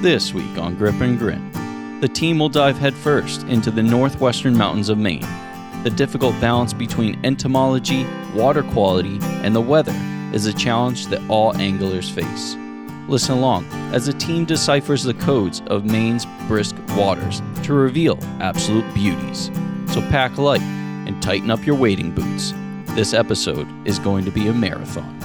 This week on Grip and Grin, the team will dive headfirst into the northwestern mountains of Maine. The difficult balance between entomology, water quality, and the weather is a challenge that all anglers face. Listen along as the team deciphers the codes of Maine's brisk waters to reveal absolute beauties. So pack light and tighten up your wading boots. This episode is going to be a marathon.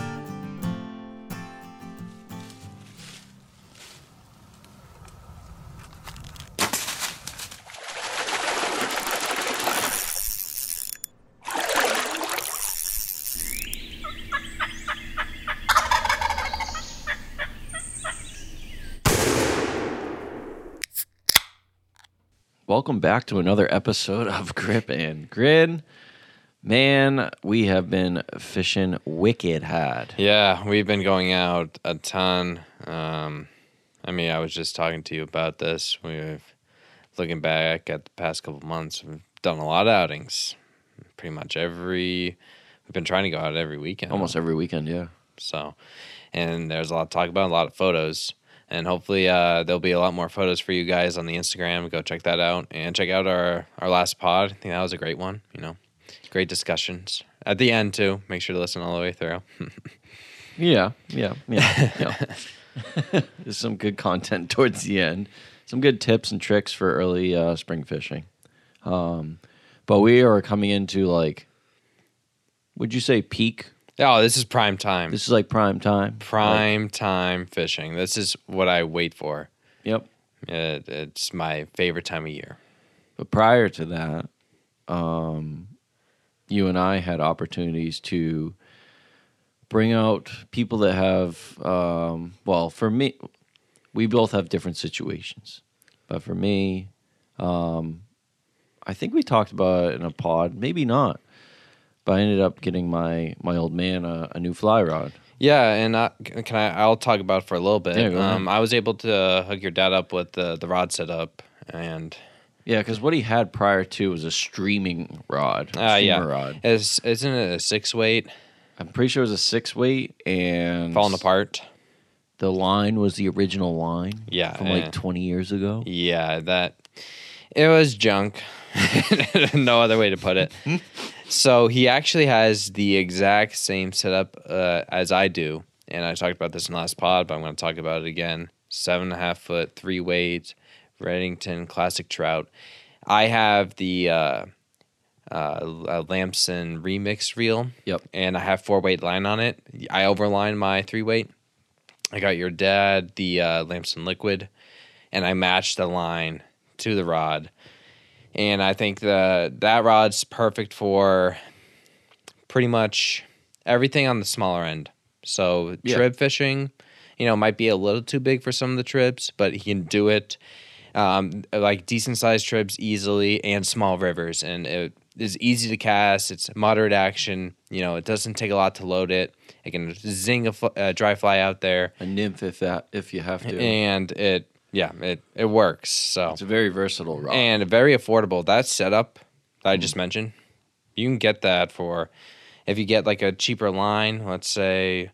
Welcome back to another episode of Grip and Grin. Man, we have been fishing wicked hard. Yeah, we've been going out a ton. Um, I mean, I was just talking to you about this. We've looking back at the past couple months. We've done a lot of outings. Pretty much every. We've been trying to go out every weekend. Almost every weekend, yeah. So, and there's a lot to talk about, a lot of photos. And hopefully, uh, there'll be a lot more photos for you guys on the Instagram. Go check that out and check out our, our last pod. I think that was a great one. You know, great discussions at the end, too. Make sure to listen all the way through. Yeah, yeah, yeah, yeah. There's some good content towards the end. Some good tips and tricks for early uh, spring fishing. Um, but we are coming into like, would you say peak? Oh, this is prime time. This is like prime time. Prime time fishing. This is what I wait for. yep. It, it's my favorite time of year. But prior to that, um, you and I had opportunities to bring out people that have, um, well, for me, we both have different situations. But for me, um, I think we talked about it in a pod, maybe not. But I ended up getting my my old man a, a new fly rod. Yeah, and I, can I? I'll talk about it for a little bit. Yeah, go ahead. um, I was able to hook your dad up with the the rod setup, and Yeah, because what he had prior to was a streaming rod, uh, yeah, rod. Is, isn't it a six weight I'm pretty sure it was a six weight and falling apart? The line was the original line. Yeah, From like 20 years ago. Yeah, that it was junk. no other way to put it. so he actually has the exact same setup uh, as I do, and I talked about this in the last pod, but I'm going to talk about it again. Seven and a half foot, three weight, Redington classic trout. I have the uh, uh, Lamson remix reel. Yep. And I have four weight line on it. I overline my three weight. I got your dad the uh, Lamson liquid, and I matched the line to the rod. And I think the that rod's perfect for pretty much everything on the smaller end. So Yeah. trib fishing, you know, might be a little too big for some of the tribs, but he can do it um, like decent sized tribs easily and small rivers, and it is easy to cast. It's moderate action. You know, it doesn't take a lot to load it. It can zing a fl- uh, dry fly out there, A nymph if that if you have to. and it yeah it it works. So it's a very versatile rod. and very affordable. That setup that I just mentioned, you can get that for if you get like a cheaper line. Let's say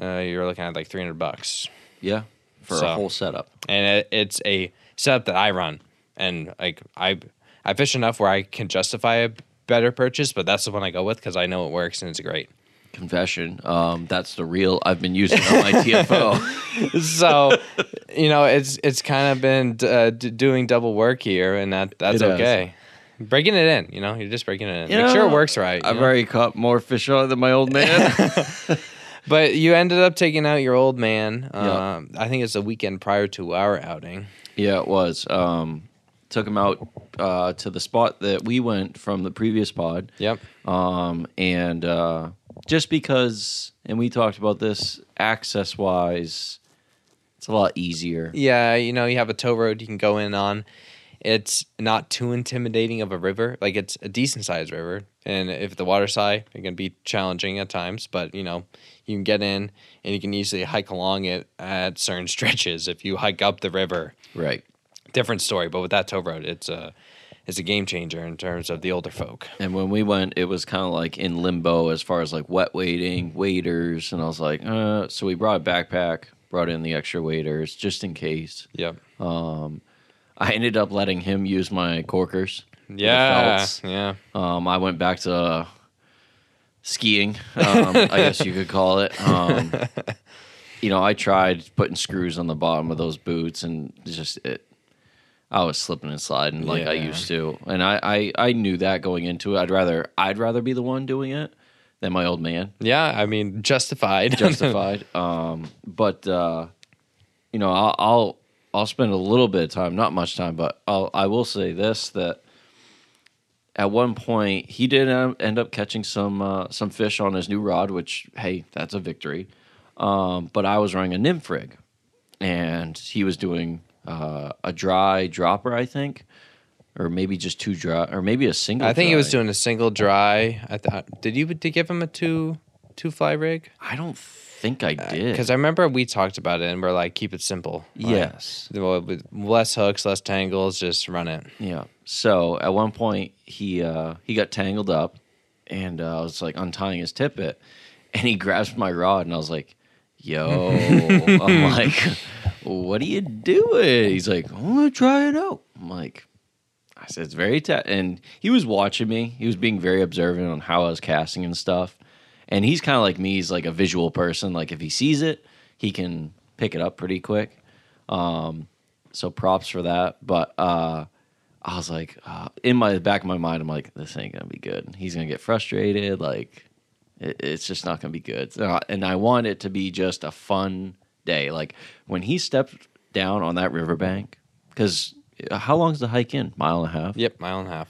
uh, you're looking at like three hundred bucks, yeah. For a whole setup. and it, it's a setup that I run, and like I I fish enough where I can justify a better purchase, but that's the one I go with because I know it works and it's great. Confession. Um, that's the real I've been using on my TFO. so you know it's it's kind of been uh, d- doing double work here, and that that's It has. okay. Breaking it in, you know, you're just breaking it in. You Make sure it works right. I've know? already caught more fish on it than my old man. But you ended up taking out your old man. Yeah. Um, I think it's a weekend prior to our outing. yeah, it was. Um, took him out uh, to the spot that we went from the previous pod. Yep. Um, and uh, just because, and we talked about this access wise, it's a lot easier. Yeah, you know, you have a tow road you can go in on. It's not too intimidating of a river. Like it's a decent sized river. And if the water's high, it can be challenging at times. But you know, you can get in and you can easily hike along it at certain stretches. If you hike up the river, Right. Different story. But with that tow road, it's a it's a game changer in terms of the older folk. And when we went, it was kind of like in limbo as far as like wet wading, waders, and I was like, uh. So we brought a backpack, brought in the extra waders just in case. Yep. I ended up letting him use my Korkers. Yeah. Yeah. Um, I went back to skiing, um, I guess you could call it. Um, you know, I tried putting screws on the bottom of those boots, and just it. I was slipping and sliding like I used to, and I, I I knew that going into it. I'd rather I'd rather be the one doing it than my old man. Yeah. I mean, justified. Justified. um, but uh, you know, I'll, I'll I'll spend a little bit of time, not much time, but I'll I will say this that at one point he did end up catching some uh, some fish on his new rod, which hey, that's a victory. Um, but I was running a nymph rig, and he was doing uh, a dry dropper, I think, or maybe just two dry, or maybe a single. I think he was doing a single dry. I thought. Did you did give him a two two fly rig? I don't think I did. Because I remember we talked about it and we're like, keep it simple. Like, yes, well, with less hooks, less tangles, just run it. Yeah. So at one point he uh, he got tangled up, and uh, I was like untying his tippet, and he grabs my rod, and I was like, "Yo," I'm like, "What are you doing?" He's like, "I'm gonna try it out." I'm like, I said, "It's very," ta-. and he was watching me. He was being very observant on how I was casting and stuff. And he's kind of like me. He's like a visual person. Like if he sees it, he can pick it up pretty quick. Um, so props for that. But uh, I was like, uh, in my back of my mind, I'm like, this ain't gonna be good. He's gonna get frustrated. Like, it's just not gonna be good. So, and I want it to be just a fun day. Like when he stepped down on that riverbank, because how long's the hike in? Mile and a half. Yep, mile and a half.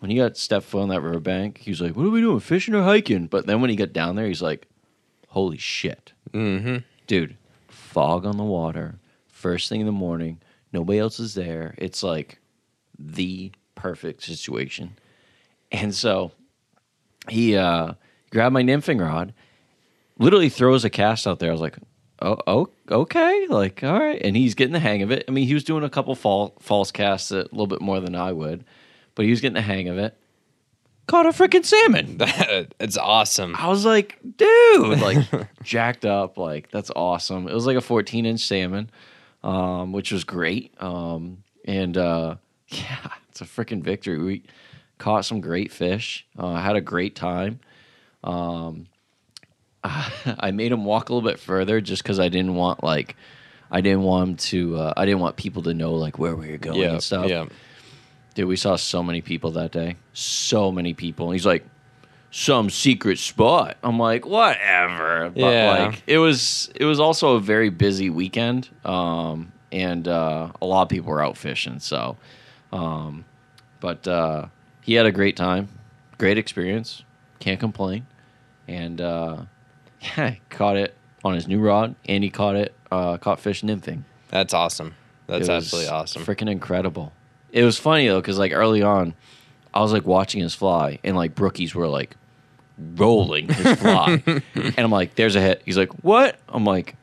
When he got stepped foot on that riverbank, he was like, "What are we doing? Fishing or hiking?" But then when he got down there, he's like, "Holy shit, Mm-hmm. dude! Fog on the water, first thing in the morning. Nobody else is there. It's like the perfect situation." And so he uh, grabbed my nymphing rod, literally throws a cast out there. I was like, "Oh, oh okay, like all right." And he's getting the hang of it. I mean, he was doing a couple fall, false casts a little bit more than I would, but he was getting the hang of it. Caught a freaking salmon. it's awesome. I was like, dude, like jacked up. Like that's awesome. It was like a 14 inch salmon, um, which was great. Um, and uh, yeah, it's a freaking victory. We caught some great fish. Uh, had a great time. Um, I made him walk a little bit further just because I didn't want like I didn't want him to. Uh, I didn't want people to know like where we were going Yeah, and stuff. yeah. Dude, we saw so many people that day. So many people. And he's like, some secret spot. I'm like, whatever. But Yeah. like it was it was also a very busy weekend. Um and uh a lot of people were out fishing, so um but uh he had a great time. Great experience. Can't complain. And uh yeah, caught it on his new rod and he caught it uh caught fish nymphing. That's awesome. That's absolutely awesome. Freaking incredible. It was funny though, because like early on, I was like watching his fly, and like brookies were like rolling his fly, and I'm like, "There's a hit." He's like, "What?" I'm like,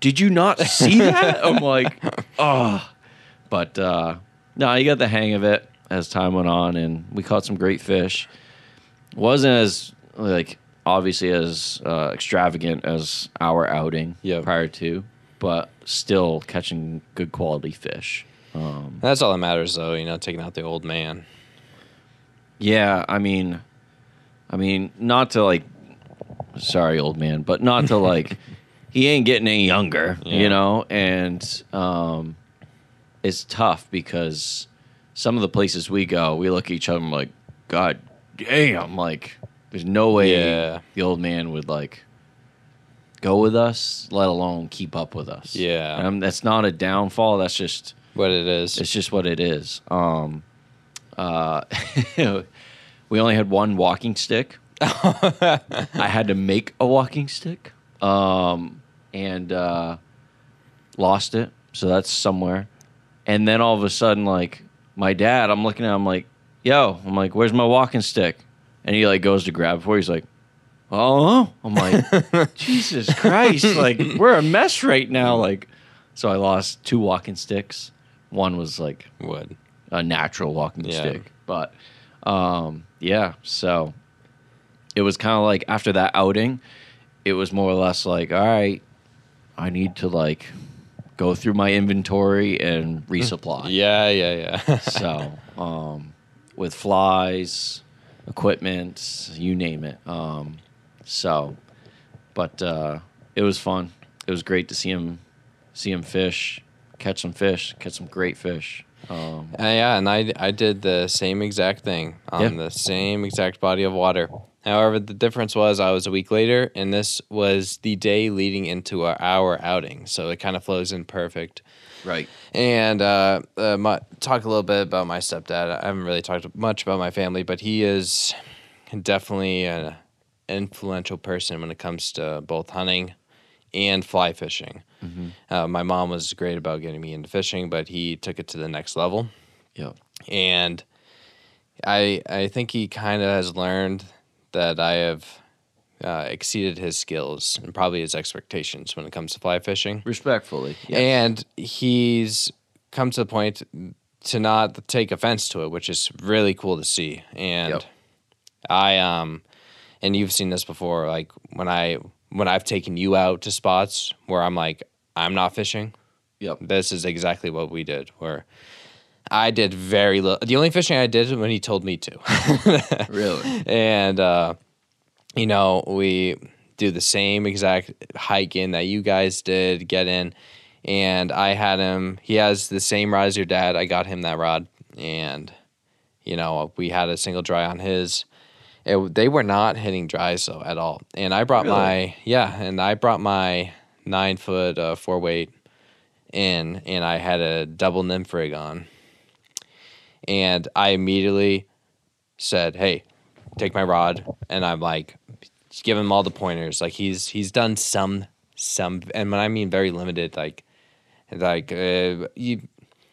"Did you not see that?" I'm like, "Oh," but uh, no, he got the hang of it as time went on, and we caught some great fish. wasn't as like obviously as uh, extravagant as our outing Yep. prior to, but still catching good quality fish. Um, That's all that matters, though. You know, taking out the old man. yeah, I mean, I mean, not to like, sorry, old man, but not to like, he ain't getting any younger, Yeah. you know, and um, it's tough because some of the places we go, we look at each other and like, God damn, like, there's no way Yeah. the old man would like go with us, let alone keep up with us. Yeah. um, that's not a downfall. That's just What it is. it's just what it is. Um, uh, we only had one walking stick. I had to make a walking stick, um, and uh, lost it. So that's somewhere. And then all of a sudden, like my dad, I'm looking at him like, "Yo," I'm like, "Where's my walking stick?" And he like goes to grab it for. He's like, "Oh," I'm like, "Jesus Christ!" Like we're a mess right now. Like, so I lost two walking sticks. One was like Would. a natural walking Yeah. stick. But um, yeah, so it was kind of like after that outing, it was more or less like, all right, I need to like go through my inventory and resupply. Yeah, yeah, yeah. so, um, with flies, equipment, you name it. Um, so, but uh, it was fun. It was great to see him, see him fish, catch some fish, catch some great fish. Um, Uh, yeah, and I I did the same exact thing on Yeah. the same exact body of water. However, the difference was I was a week later, and this was the day leading into our, our outing, so it kind of flows in perfect. Right. And uh, uh, my, talk a little bit about my stepdad. I haven't really talked much about my family, but he is definitely an influential person when it comes to both hunting and fly fishing. Uh, my mom was great about getting me into fishing, but he took it to the next level Yep. and I I think he kind of has learned that I have uh, exceeded his skills and probably his expectations when it comes to fly fishing. Respectfully. Yes. And he's come to the point to not take offense to it, which is really cool to see. And Yep. I um and you've seen this before like when I when I've taken you out to spots where I'm like I'm not fishing Yep. this is exactly what we did where I did very little. The only fishing I did when he told me to. Really. and, uh, you know, we do the same exact hike in that you guys did, get in. And I had him, he has the same rod as your dad. I got him that rod. And, you know, we had a single dry on his. It, they were not hitting dries though at all. And I brought Really? my, yeah, and I brought my nine foot uh, four weight in and I had a double nymph rig on. And I immediately said, Hey, take my rod. And I'm like, give him all the pointers. Like he's he's done some some and when I mean very limited, like like uh, he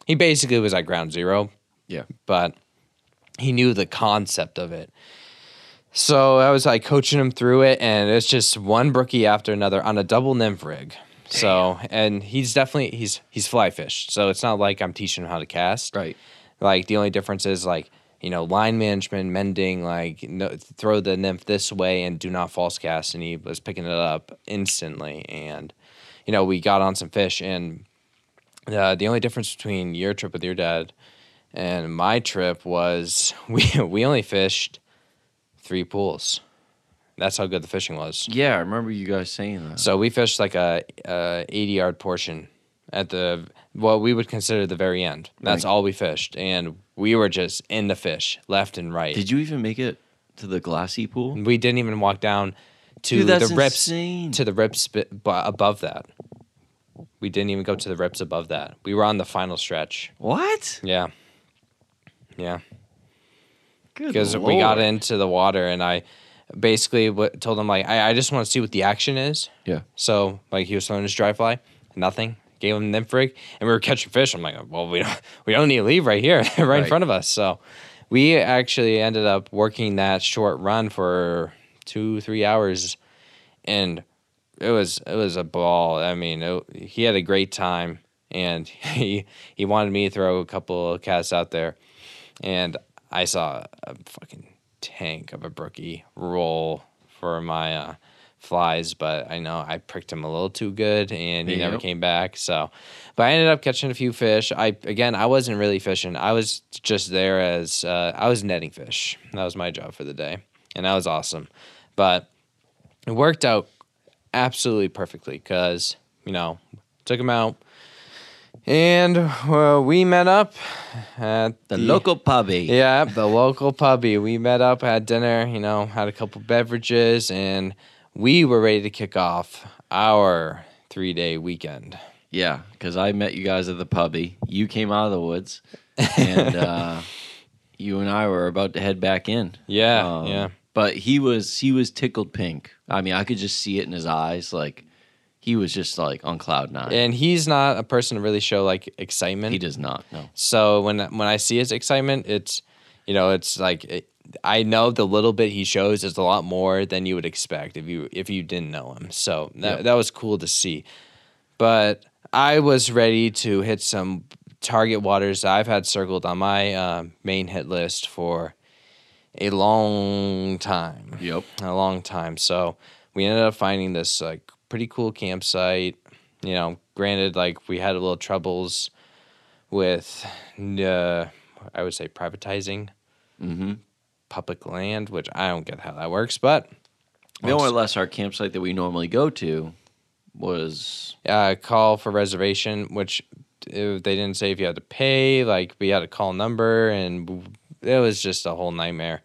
he basically was at ground zero, Yeah. but he knew the concept of it. So I was like coaching him through it, and it's just one brookie after another on a double nymph rig. So and he's definitely he's he's fly fished. So it's not like I'm teaching him how to cast. Right. Like the only difference is like you know line management, mending. Like no, throw the nymph this way and do not false cast, and he was picking it up instantly. And you know we got on some fish, and uh, the only difference between your trip with your dad and my trip was we we only fished three pools. That's how good the fishing was. Yeah, I remember you guys saying that. So we fished like a, a eighty yard portion at the what we would consider the very end. That's all we fished, and we were just in the fish left and right. Did you even make it to the glassy pool? we didn't even walk down to Dude, that's the rips insane. to the rips above that. We didn't even go to the rips above that. We were on the final stretch. What? Yeah. Yeah. Good because we got Lord. into the water and I basically w- told him like I, I just want to see what the action is. Yeah. So like he was throwing his dry fly, nothing. Gave him the nymph rig, and we were catching fish. I'm like, well, we don't we don't need to leave right here, right, in front of us. So we actually ended up working that short run for two three hours, and it was it was a ball. I mean, it, he had a great time, and he he wanted me to throw a couple of casts out there, and I saw a fucking tank of a brookie roll for my uh, flies, but I know I pricked him a little too good, and he never came back. So, but I ended up catching a few fish. I again, I wasn't really fishing. I was just there as uh, I was netting fish. That was my job for the day, and that was awesome. But it worked out absolutely perfectly because you know took him out. And uh, we met up at The local puppy. yeah, the local puppy. We met up, had dinner, you know, had a couple beverages, and we were ready to kick off our three day weekend. Yeah, because I met you guys at the pubby. You came out of the woods, and uh, you and I were about to head back in. Yeah, Um, yeah. But he was he was tickled pink. I mean, I could just see it in his eyes. Like he was just like on cloud nine. And he's not a person to really show like excitement. he does not. No. So when when I see his excitement, it's you know, it's like it, I know the little bit he shows is a lot more than you would expect if you if you didn't know him. So that Yep. that was cool to see. But I was ready to hit some target waters that I've had circled on my uh, main hit list for a long time Yep. a long time. So we ended up finding this like pretty cool campsite you know, granted, like we had a little troubles with, uh, I would say, privatizing Mm-hmm. Public land, which I don't get how that works, but More or less, our campsite that we normally go to was uh, call for reservation, which uh, they didn't say if you had to pay. Like we had a call number, and it was just a whole nightmare.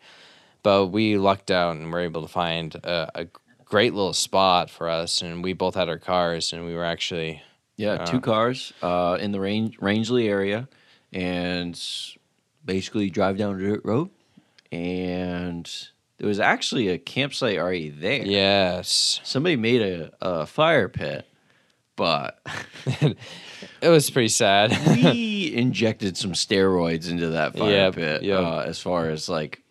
But we lucked out and were able to find a, a great little spot for us, and we both had our cars, and we were actually yeah Uh, two cars uh, in the range Rangeley area, and basically drive down a dirt road, and there was actually a campsite already there. yes, Somebody made a, a fire pit, but it was pretty sad. we injected some steroids into that fire Yep, pit. yep. Uh, as far as like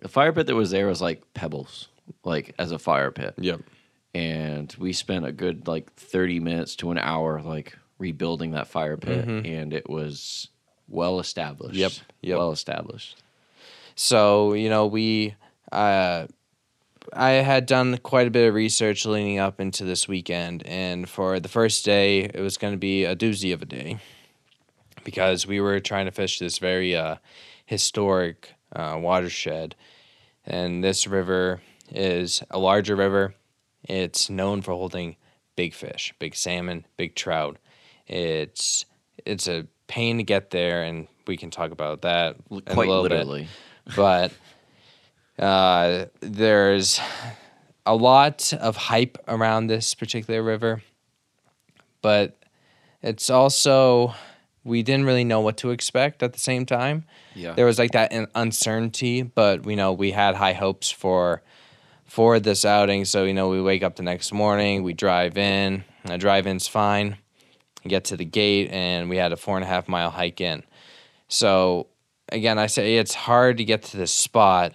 the fire pit that was there was like pebbles, like as a fire pit, yep. and we spent a good like thirty minutes to an hour like rebuilding that fire pit, and it was well established. Mm-hmm. Yep, yep. well established. So you know we, uh, I had done quite a bit of research leading up into this weekend, and for the first day, it was going to be a doozy of a day, because we were trying to fish this very uh, historic uh, watershed, and this river is a larger river. It's known for holding big fish, big salmon, big trout. It's it's a pain to get there, and we can talk about that Quite little bit literally. But uh, there's a lot of hype around this particular river, but it's also we didn't really know what to expect at the same time. Yeah. There was like that uncertainty, but we know we had high hopes for for this outing. So you know, we wake up the next morning, we drive in. The drive-in's fine. Get to the gate, and we had a four and a half mile hike in. So again, I say it's hard to get to this spot,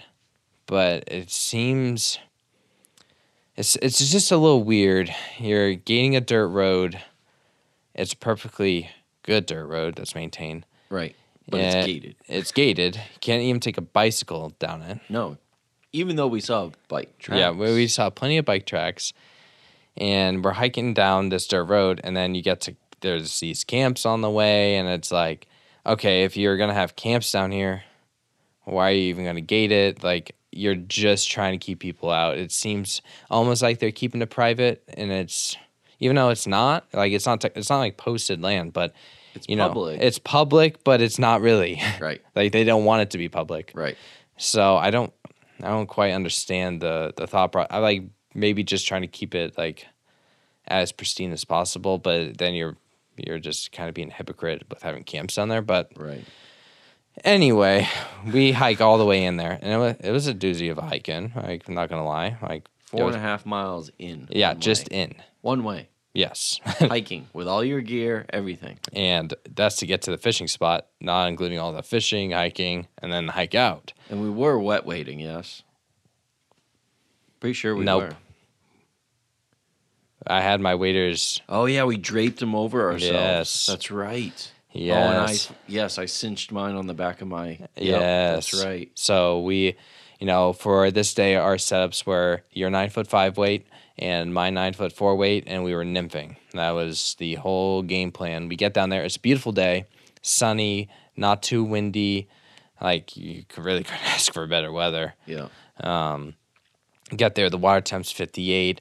but it seems it's it's just a little weird. You're gaining a dirt road. It's perfectly good dirt road that's maintained. Right. But Yeah. it's gated. It's gated. You can't even take a bicycle down it. No. Even though we saw bike tracks. Yeah, we, we saw plenty of bike tracks, and we're hiking down this dirt road, and then you get to there's these camps on the way, and it's like, okay, if you're gonna have camps down here, why are you even gonna gate it? Like you're just trying to keep people out. It seems almost like they're keeping it private, and it's even though it's not like it's not it's not like posted land, but It's you know public. it's public, but it's not really. right. like they don't want it to be public. Right. So I don't I don't quite understand the the thought process. I like maybe just trying to keep it like as pristine as possible, but then you're you're just kind of being a hypocrite with having camps down there. But Right. anyway, we hike all the way in there, and it was, it was a doozy of a hike in. Like, I'm not gonna lie, like Four it and a was- half miles in. yeah, just way. in. one way. Yes, Hiking with all your gear, everything. and that's to get to the fishing spot, not including all the fishing, hiking, and then the hike out. And we were wet wading, yes. Pretty sure we Nope. were. I had my waders. Oh yeah, we draped them over ourselves. Yes. That's right. Yes. Oh, and I yes, I cinched mine on the back of my. Yep, Yes, that's right. So we, you know, for this day, our setups were your nine foot five weight and my nine foot four weight, and we were nymphing. That was the whole game plan. We get down there. It's a beautiful day, sunny, not too windy. Like you could really couldn't ask for better weather. Yeah. Um, get there, the water temp's 58,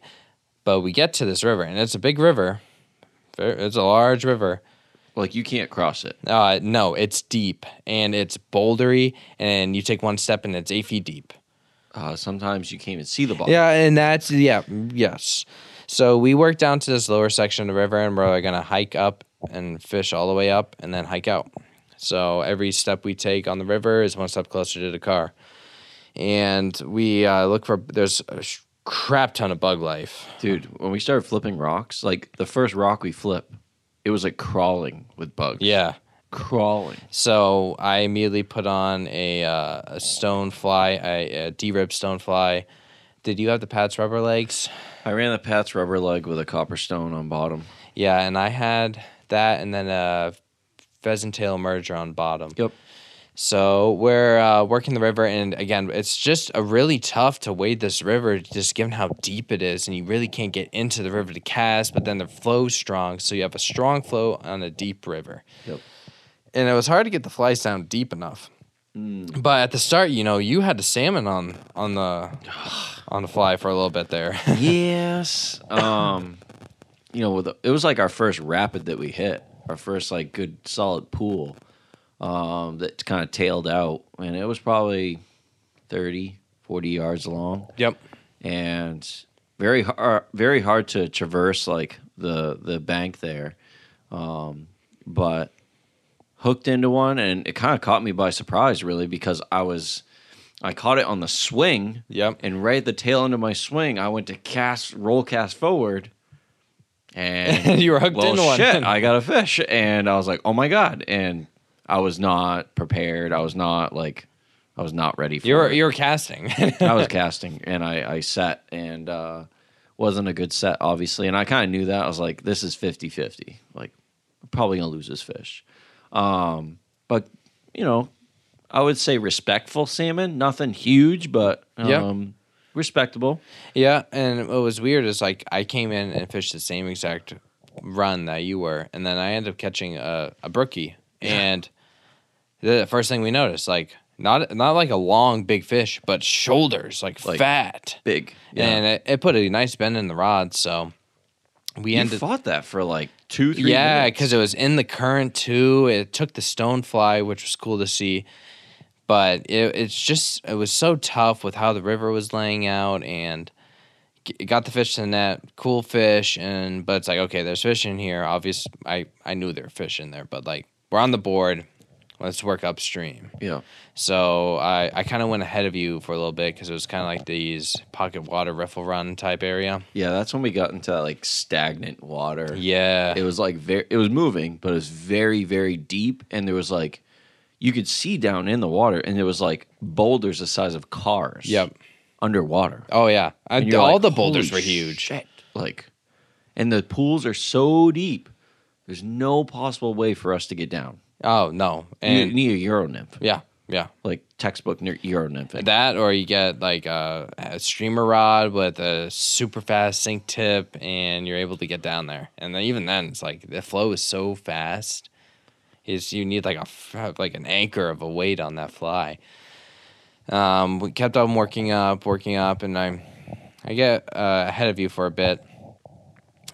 but we get to this river, and it's a big river. It's a large river. Like you can't cross it. Uh, no, it's deep and it's bouldery, and you take one step and it's eight feet deep. Uh, sometimes you can't even see the bottom. Yeah, and that's yeah, yes. So we work down to this lower section of the river, and we're gonna hike up and fish all the way up, and then hike out. So every step we take on the river is one step closer to the car, and we uh, look for there's crap ton of bug life. Dude, when we started flipping rocks, like the first rock we flip, it was like crawling with bugs. Yeah. Crawling. So I immediately put on a uh, a stone fly, a, a D-rib stone fly. Did you have the Pat's rubber legs? I ran the Pat's rubber leg with a copper stone on bottom. Yeah, and I had that, and then a pheasant tail emerger on bottom. Yep. So we're uh, working the river, and again, it's just a really tough to wade this river, just given how deep it is, and you really can't get into the river to cast. But then the flow's strong, so you have a strong flow on a deep river. Yep. And it was hard to get the flies down deep enough. But at the start, you know, you had the salmon on on the on the fly for a little bit there. yes. Um, you know, it was like our first rapid that we hit, our first like good solid pool um, that kind of tailed out, and it was probably 30, 40 yards long, yep. and very hard, very hard to traverse like the the bank there, um, but hooked into one, and it kind of caught me by surprise, really, because I was. I caught it on the swing, Yep. and right at the tail end of my swing, I went to cast, roll cast forward, and You were hooked well, into one. Shit, I got a fish, and I was like, "Oh my god!" And I was not prepared. I was not like, I was not ready for You were it. you were casting. I was casting, and I I set, and uh, wasn't a good set, obviously, and I kind of knew that. I was like, "This is 50-50. Like, I'm probably gonna lose this fish." Um, but you know, I would say respectful salmon, nothing huge, but Yeah. um, respectable. Yeah, and what was weird is like I came in and fished the same exact run that you were, and then I ended up catching a, a brookie, and the first thing we noticed, like not not like a long big fish, but shoulders, like, Like, fat, Big, and it, it put a nice bend in the rod. So we you ended, fought that for like two, three. yeah, minutes. because it was in the current too. It took the stone fly, which was cool to see. But it, it's just it was so tough with how the river was laying out and g- got the fish to the net, cool fish, and but it's like okay, there's fish in here. Obvious, I I knew there were fish in there, but like we're on the board, let's work upstream. yeah, So I I kind of went ahead of you for a little bit because it was kind of like these pocket water riffle run type area. yeah. That's when we got into like stagnant water. Yeah, it was like very it was moving but it was very very deep and there was like you could see down in the water and there was like boulders the size of cars Yep. underwater Oh yeah, I, all like, the boulders were huge. shit." like and the pools are so deep there's no possible way for us to get down Oh no, you and need a euro nymph yeah, yeah. like textbook euro nymph That or you get like a, a streamer rod with a super fast sink tip, and you're able to get down there. And then even then, it's like the flow is so fast. Is you need like a like an anchor of a weight on that fly. Um, we kept on working up, working up, and I, I get uh, ahead of you for a bit,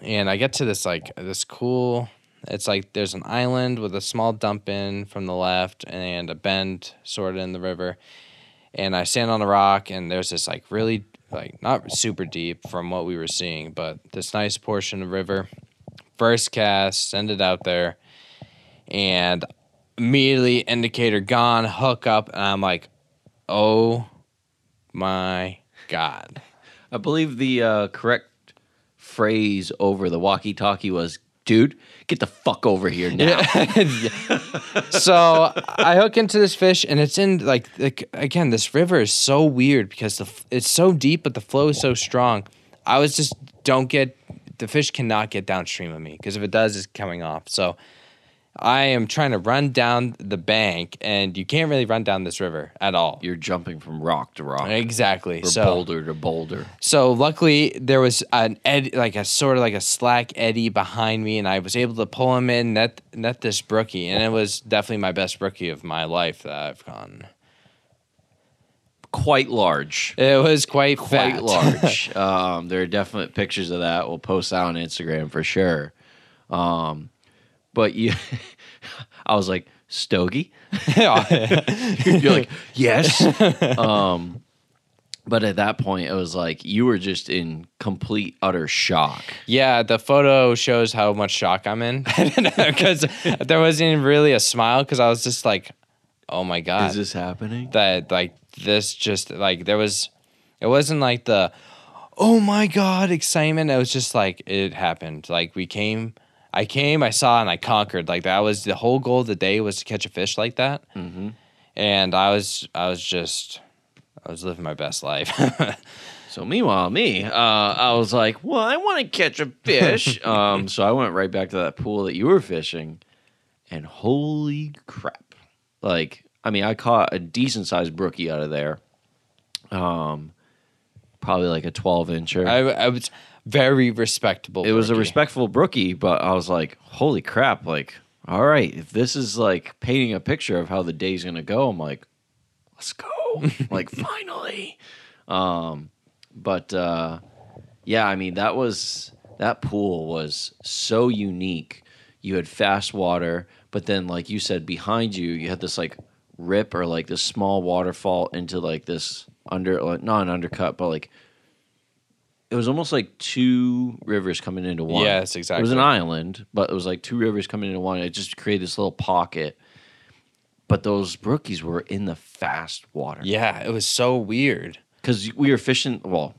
and I get to this like this cool. It's like there's an island with a small dump in from the left and a bend sort of in the river and I stand on a rock, and there's this like really like not super deep from what we were seeing, but this nice portion of river. First cast, send it out there, and immediately indicator gone, hook up, and I'm like, oh my god. i believe the uh, correct phrase over the walkie talkie was dude get the fuck over here now so I hook into this fish, and it's in like, like again, this river is so weird because the it's so deep, but the flow is so strong. I was just don't get the fish cannot get downstream of me because if it does, it's coming off. So I am trying to run down the bank, and you can't really run down this river at all. you're jumping from rock to rock exactly. or so boulder to boulder so luckily there was an eddy, like a sort of like a slack eddy behind me, and I was able to pull him in, net net this brookie, and it was definitely my best brookie of my life that I've gone. quite large It was quite quite fat. large. um, there are definite pictures of that. We'll post that on Instagram for sure. Um, but you, I was like Stogie. You're like yes. um, but at that point, it was like you were just in complete utter shock. yeah, the photo shows how much shock I'm in because there wasn't even really a smile because I was just like, oh my god, Is this happening? that like this just like there was it wasn't like the oh my god excitement it was just like it happened like we came i came i saw and i conquered like that was the whole goal of the day was to catch a fish like that Mm-hmm. and i was i was just i was living my best life So meanwhile, me, uh, I was like, well, I want to catch a fish. um, so I went right back to that pool that you were fishing, and holy crap! Like, I mean, I caught a decent sized brookie out of there. Um, probably like a twelve incher. I, I was very respectable. it was a respectful brookie, but I was like, holy crap! Like, all right, if this is like painting a picture of how the day's gonna go, I'm like, let's go, like finally. Um, but uh, yeah, I mean that was that pool was so unique. You had fast water, but then like you said, behind you, you had this like rip or like this small waterfall into like this under like, not an undercut, but like it was almost like two rivers coming into one. Yes, exactly. It was an island, but it was like two rivers coming into one. It just created this little pocket. But those brookies were in the fast water. Yeah, it was so weird. Because we were fishing. Well,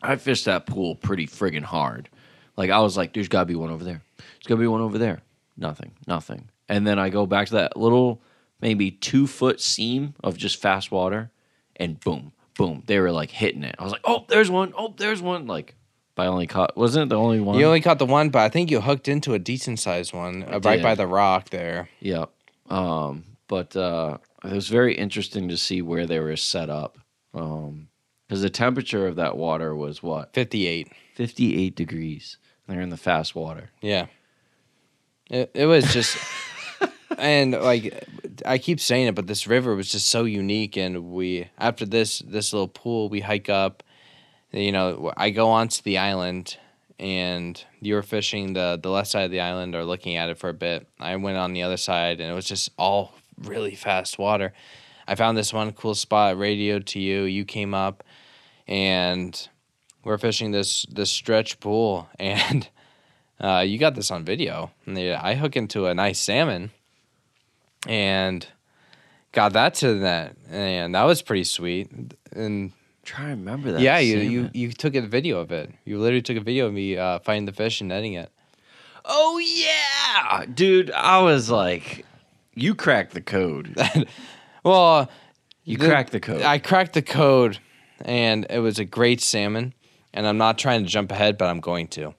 I fished that pool pretty friggin' hard. Like, I was like, there's got to be one over there. There's got to be one over there. Nothing, nothing. And then I go back to that little, maybe two foot seam of just fast water, and boom, boom. They were like hitting it. I was like, oh, there's one. Oh, there's one. Like, but I only caught, wasn't it the only one? You only caught the one, but I think you hooked into a decent sized one uh, right did. by the rock there. Yeah. Um, but uh, it was very interesting to see where they were set up. Because the temperature of that water was what? 58. 58 degrees. They're in the fast water. Yeah. It, it was just, and like, I keep saying it, but this river was just so unique. And we, after this, this little pool, we hike up, you know, I go onto the island and you were fishing the, the left side of the island or looking at it for a bit. I went on the other side and it was just all really fast water. I found this one cool spot, radioed to you. You came up and we're fishing this this stretch pool and uh, you got this on video. And I hook into a nice salmon and got that to the net, and that was pretty sweet. And trying to remember that. yeah, you, you you took a video of it. You literally took a video of me uh, finding the fish and netting it. Oh, yeah. Dude, I was like, you cracked the code. Well, You the- cracked the code. I cracked the code, and it was a great salmon. And I'm not trying to jump ahead, but I'm going to,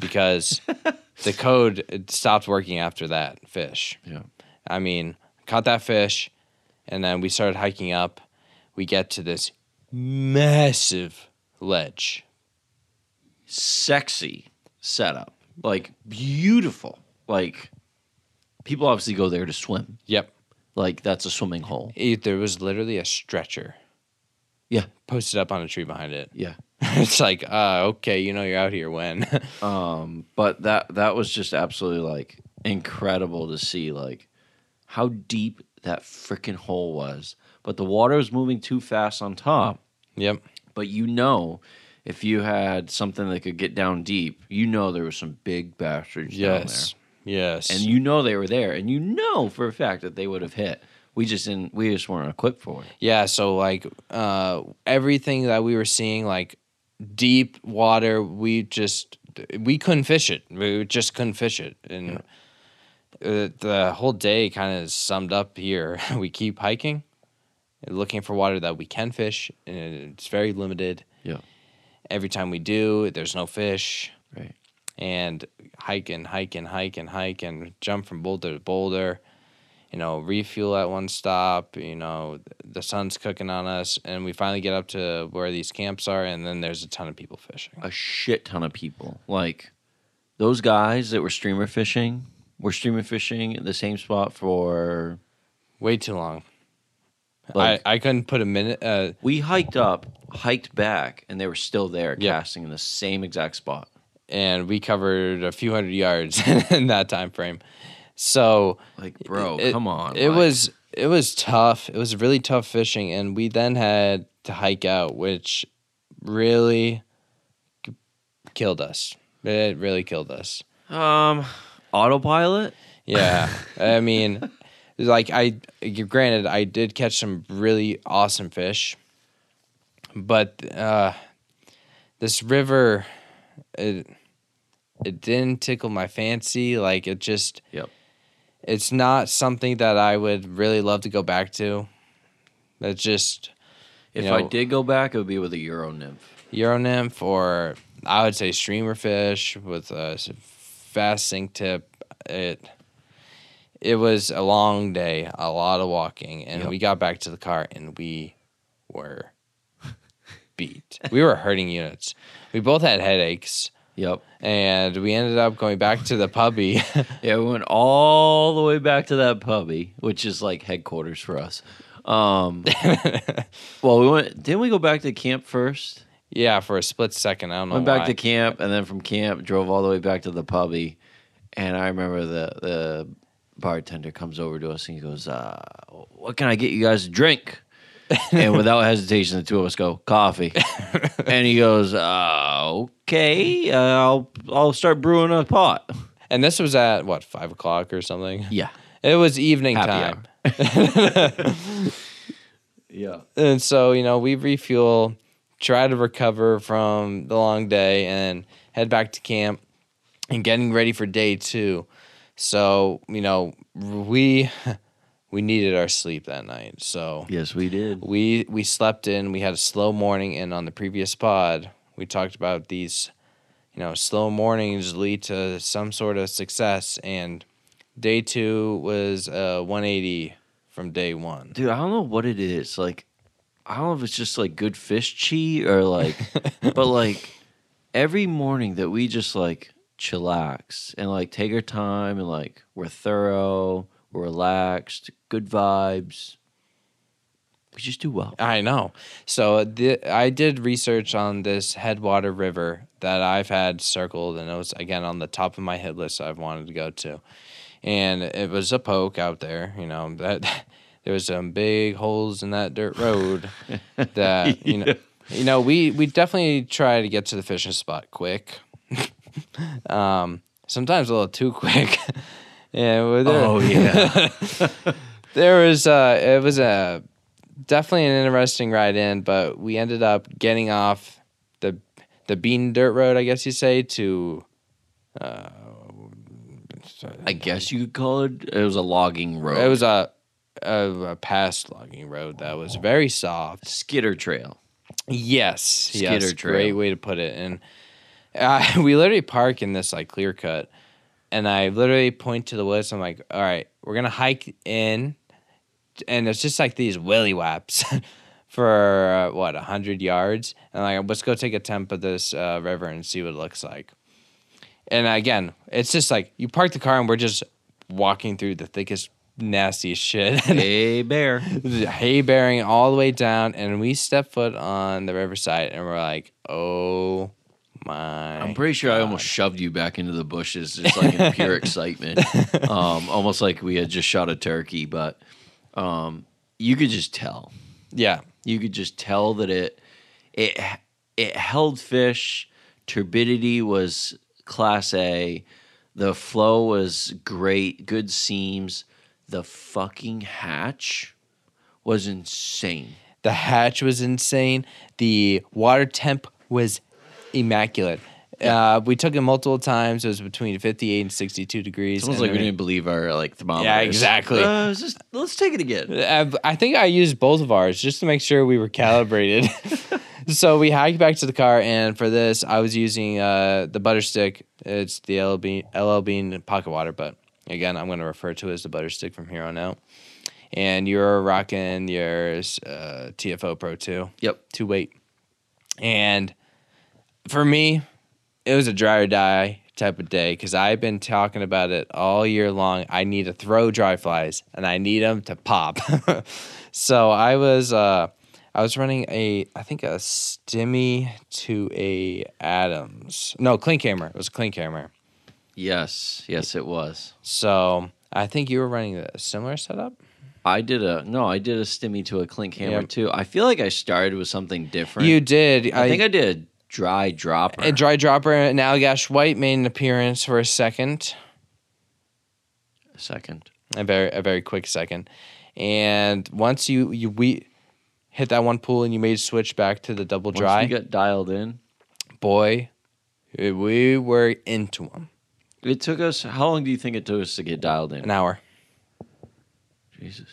because the code it stopped working after that fish. yeah. I mean, caught that fish, and then we started hiking up. We get to this massive ledge. Sexy setup. Like, beautiful. Like, people obviously go there to swim. Yep. Like, that's a swimming hole. It, there was literally a stretcher. Yeah. Posted up on a tree behind it. Yeah. it's like, uh, okay, you know you're out here when. Um, but that that was just absolutely like incredible to see like how deep that freaking hole was. But the water was moving too fast on top. yep. But you know, if you had something that could get down deep, you know there were some big bastards Yes. Down there, Yes. and you know they were there, and you know for a fact that they would have hit. We just didn't. We just weren't equipped for it. Yeah, so like uh everything that we were seeing like deep water, we just we couldn't fish it. We just couldn't fish it. And uh, the whole day kind of summed up here. we keep hiking, looking for water that we can fish, and it's very limited. Yeah. Every time we do, there's no fish. Right. And hike and hike and hike and hike and jump from boulder to boulder you know, refuel at one stop, you know, the sun's cooking on us, and we finally get up to where these camps are, and then there's a ton of people fishing. a shit ton of people. Like those guys that were streamer fishing were streamer fishing the same spot for Way too long. Like- I, I couldn't put a minute. Uh, we hiked up, hiked back, and they were still there Yeah. casting in the same exact spot. and we covered a few hundred yards in that time frame. So, Like, bro, it- come on. It like- was it was tough. It was really tough fishing, and we then had to hike out, which really killed us. It really killed us. um autopilot. Yeah, I mean, like I, granted, I did catch some really awesome fish, but uh, this river, it it didn't tickle my fancy. Like it just, Yep. it's not something that I would really love to go back to. It's just If You I did go back, it would be with a Euro nymph. Euro nymph or I would say streamer fish with a s- fast sink tip. It it was a long day, a lot of walking, and Yep. we got back to the car and we were beat. we were hurting units. We both had headaches, Yep. and we ended up going back to the pubby. Yeah, we went all the way back to that pubby, which is like headquarters for us. Um, well, we went. Didn't we go back to camp first? Yeah, for a split second, I don't know. Went back why. to camp, and then from camp drove all the way back to the pubby, And I remember the the bartender comes over to us and he goes, uh, "What can I get you guys to drink?" and without hesitation, the two of us go coffee. and he goes, uh, "Okay, uh, I'll I'll start brewing a pot." and this was at what five o'clock or something. Yeah, It was evening Happy time. yeah. And so, you know, we refuel, try to recover from the long day, and head back to camp and getting ready for day two. So, you know, we we needed our sleep that night. So Yes, we did. we we slept in. We had a slow morning, and on the previous pod, we talked about these, you know, slow mornings lead to some sort of success. And day two was uh, 180 from day one. Dude, I don't know what it is. Like, I don't know if it's just like good fish chi or like, but like every morning that we just like chillax and like take our time and like we're thorough, we're relaxed, good vibes. We just do well. I know. So the, I did research on this Headwater River that I've had circled, and it was again on the top of my hit list I've wanted to go to, and it was a poke out there. You know that there was some big holes in that dirt road that you know. You know, we we definitely try to get to the fishing spot quick. um, sometimes a little too quick. yeah. well, there- Oh, yeah. there was uh it was a definitely an interesting ride in but we ended up getting off the the bean dirt road i guess you say to uh I guess you could call it. It was a logging road. it was a, a a past logging road that was very soft skidder trail. yes yes trail. great way to put it and uh, we literally park in this like clear cut and i literally point to the woods i'm like all right we're gonna hike in and it's just like these willy whaps for uh, what a hundred yards, and like let's go take a temp of this uh, river and see what it looks like. And again, it's just like you park the car and we're just walking through the thickest, nastiest shit, Hey, bear. hay bearing all the way down, and we step foot on the riverside, and we're like, oh my! I'm pretty sure I almost shoved you back into the bushes, just like in pure excitement, um, almost like we had just shot a turkey. But um, you could just tell. yeah, You could just tell that it it it held fish. Turbidity was class A. The flow was great. Good seams. The fucking hatch was insane. The hatch was insane. The water temp was immaculate. Uh, we took it multiple times. It was between 58 and 62 degrees. It's almost like we didn't believe our like thermometers. Yeah, exactly. Uh, it's just let's take it again. Uh, I think I used both of ours just to make sure we were calibrated. so we hiked back to the car, and for this, I was using uh, the butter stick. It's the LL Bean, LL Bean pocket water, but again, I'm going to refer to it as the butter stick from here on out. And you're rocking your uh, TFO Pro 2 Yep. two weight. And for me, it was a dry or die type of day because I've been talking about it all year long. I need to throw dry flies and I need them to pop. so I was uh, I was running a I think a stimmy to a Adams. No, Klinkhammer. It was a Klinkhammer. Yes, yes, it was. So I think you were running a similar setup. I did a no, I did a stimmy to a Klinkhammer Yep. too. I feel like I started with something different. You did. I, think I did a dry dropper. a dry dropper and Allagash White made an appearance for a second. a second. a very a very quick second. And once you you we hit that one pool and you made switch back to the double Once dry, we got dialed in, boy, we were into them. It took us. How long do you think it took us to get dialed in? An hour. Jesus.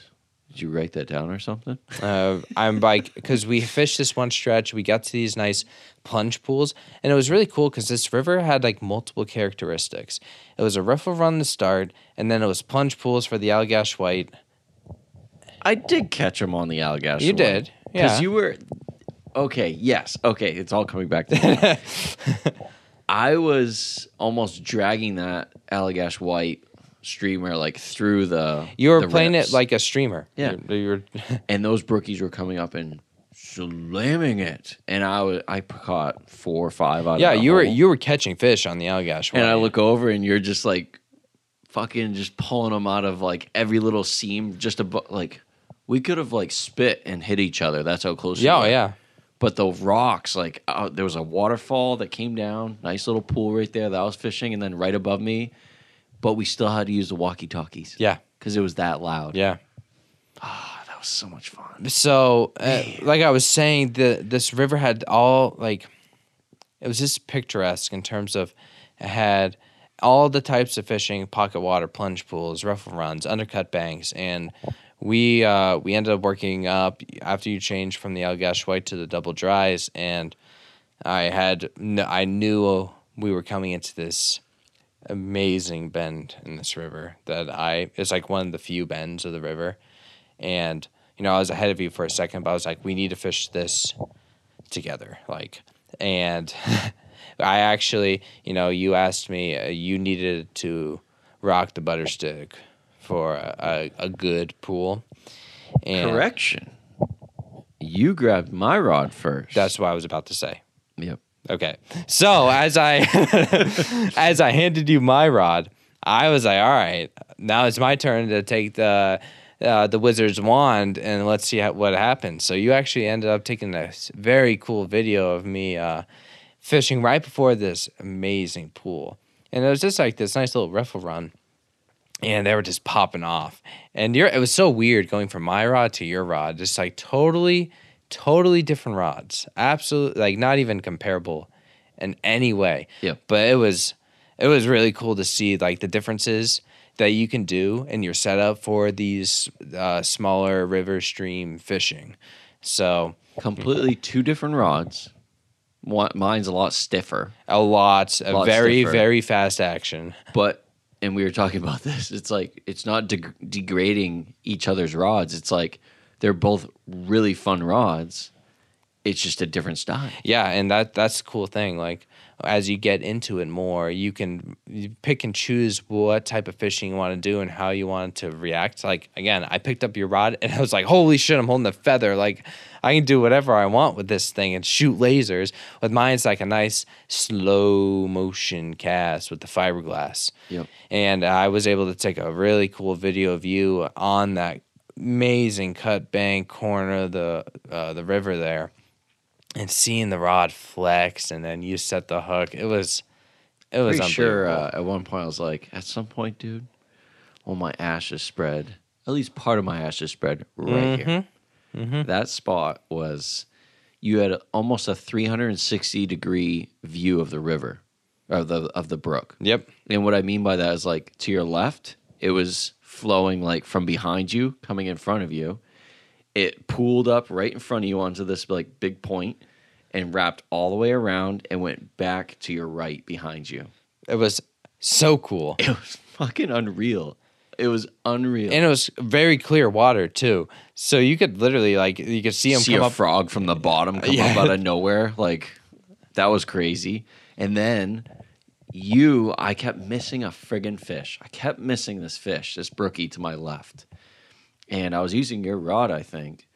Did you write that down or something? Uh, I'm like, because we fished this one stretch, we got to these nice plunge pools, and it was really cool because this river had like multiple characteristics. It was a riffle run to start, and then it was plunge pools for the Allagash White. I did catch him on the Allagash. You one. did, because you were. Okay. Yes. Okay. It's all coming back to me. I was almost dragging that Allagash White streamer like through the. You were the playing rips. it like a streamer. Yeah. You- you were- and those brookies were coming up and slamming it, and I was I caught four or five out. yeah, you were hole. you were catching fish on the Allagash White. and I look over and you're just like fucking just pulling them out of like every little seam just about like we could have like spit and hit each other that's how close Yeah, oh, were. yeah. But the rocks like uh, there was a waterfall that came down nice little pool right there that I was fishing and then right above me but we still had to use the walkie talkies Yeah. because it was that loud Yeah. Ah, that was so much fun So, uh, like I was saying, the this river had all like it was just picturesque in terms of it had all the types of fishing: pocket water, plunge pools, riffle runs, undercut banks, and we uh, we ended up working up after you changed from the Allagash White to the double dries, and I had I knew we were coming into this amazing bend in this river that I it's like one of the few bends of the river. And you know I was ahead of you for a second but I was like we need to fish this together like and I actually you know you asked me uh, you needed to rock the butter stick for a, a, good pool and correction you grabbed my rod first that's what I was about to say yep Okay. So as I as I handed you my rod, I was like, all right, now it's my turn to take the uh, the wizard's wand and let's see how, what happens. So you actually ended up taking this very cool video of me uh, fishing right before this amazing pool, and it was just like this nice little riffle run. And they were just popping off, and you're, it was so weird going from my rod to your rod, just like totally, totally different rods, absolutely like not even comparable in any way. Yeah. But it was it was really cool to see like the differences that you can do in your setup for these uh, smaller river stream fishing. So completely two different rods One, mine's a lot stiffer a lot, a Lot very stiffer. very fast action. but and we were talking about this it's like it's not deg- degrading each other's rods it's like they're both really fun rods it's just a different style Yeah, and that that's the cool thing. Like as you get into it more, you can pick and choose what type of fishing you want to do and how you want to react. Like again, I picked up your rod and I was like, "Holy shit, I'm holding the feather! Like I can do whatever I want with this thing and shoot lasers." With mine, it's like a nice slow motion cast with the fiberglass. Yep. And I was able to take a really cool video of you on that amazing cut bank corner of the uh, the river there and seeing the rod flex and then you set the hook it was it was pretty sure uh, at one point i was like at some point dude well my ashes spread at least part of my ashes spread right here Mm-hmm. that spot was you had almost a 360 degree view of the river of the of the brook yep And what I mean by that is like to your left, it was flowing like from behind you, coming in front of you. It pooled up right in front of you onto this like big point and wrapped all the way around and went back to your right behind you. it was so cool It was fucking unreal. It was unreal. and it was very clear water too so you could literally like you could see him see come a up frog from the bottom come Yeah. up out of nowhere. Like that was crazy. And then you, I kept missing a friggin' fish. I kept missing this fish, this brookie to my left. And I was using your rod, I think.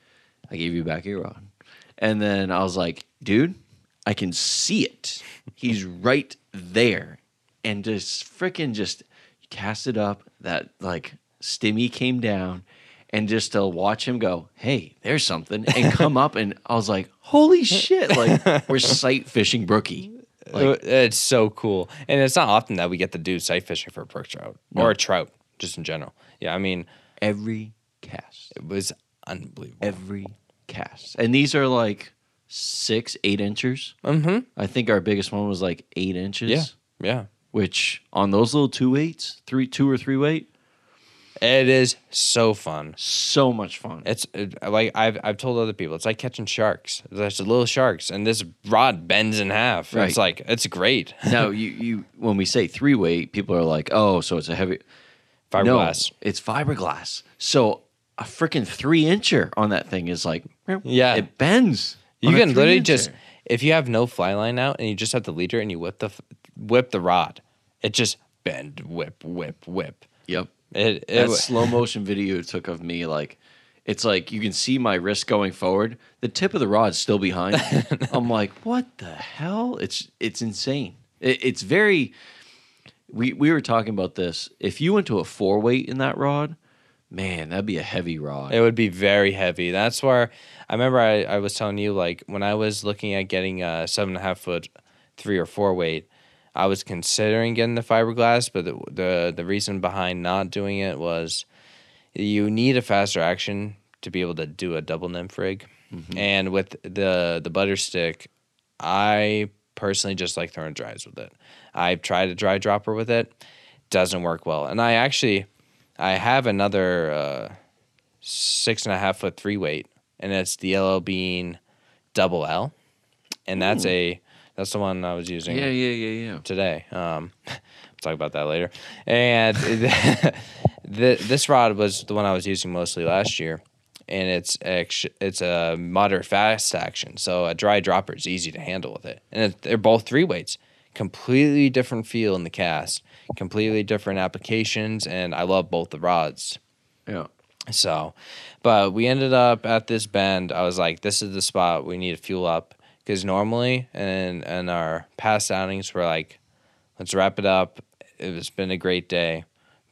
I gave you back your rod. And then I was like, dude, I can see it. He's right there. And just freaking just cast it up. That like stimmy came down. And just to watch him go, hey, there's something, and come up, and I was like, holy shit! Like we're sight fishing brookie. Like it's so cool and it's not often that we get to do sight fishing for a brook trout or a trout just in general yeah i mean every cast, it was unbelievable every cast, and these are like six, eight inches. mm-hmm I think our biggest one was like eight inches. yeah yeah Which on those little two weights, three, two or three weight, It is so fun. So much fun. It's it, like I've I've told other people, it's like catching sharks. There's little sharks, and this rod bends in half. Right. It's like it's great. now you you when we say three weight, people are like, oh, so it's a heavy Fiberglass. No, it's fiberglass. So a freaking three incher on that thing is like, Yeah. it bends. You on a can literally three-incher. just if you have no fly line out and you just have the leader and you whip the f- whip the rod, it just bend, whip, whip, whip. yep. It, it That slow motion video you took of me, like, it's like you can see my wrist going forward. The tip of the rod's still behind. I'm like, what the hell? It's it's insane. It, it's very. We we were talking about this. If you went to a four weight in that rod, man, that'd be a heavy rod. It would be very heavy. That's where I remember I, I was telling you like when I was looking at getting a seven and a half foot three or four weight, I was considering getting the fiberglass, but the the, the reason behind not doing it was you need a faster action to be able to do a double nymph rig. And with the the butter stick, I personally just like throwing dries with it. I've tried a dry dropper with it, doesn't work well. And I actually I have another uh, six and a half foot three weight, and it's the LL Bean double L, and that's a that's the one I was using yeah, yeah, yeah, yeah. today. Um, we'll talk about that later. And the, this rod was the one I was using mostly last year, and it's it's a moderate fast action, so a dry dropper is easy to handle with it. And it, they're both three weights, completely different feel in the cast, completely different applications, and I love both the rods. Yeah. So, but we ended up at this bend. I was like, this is the spot we need to fuel up. Because normally and in our past outings, we're like, let's wrap it up. It's been a great day.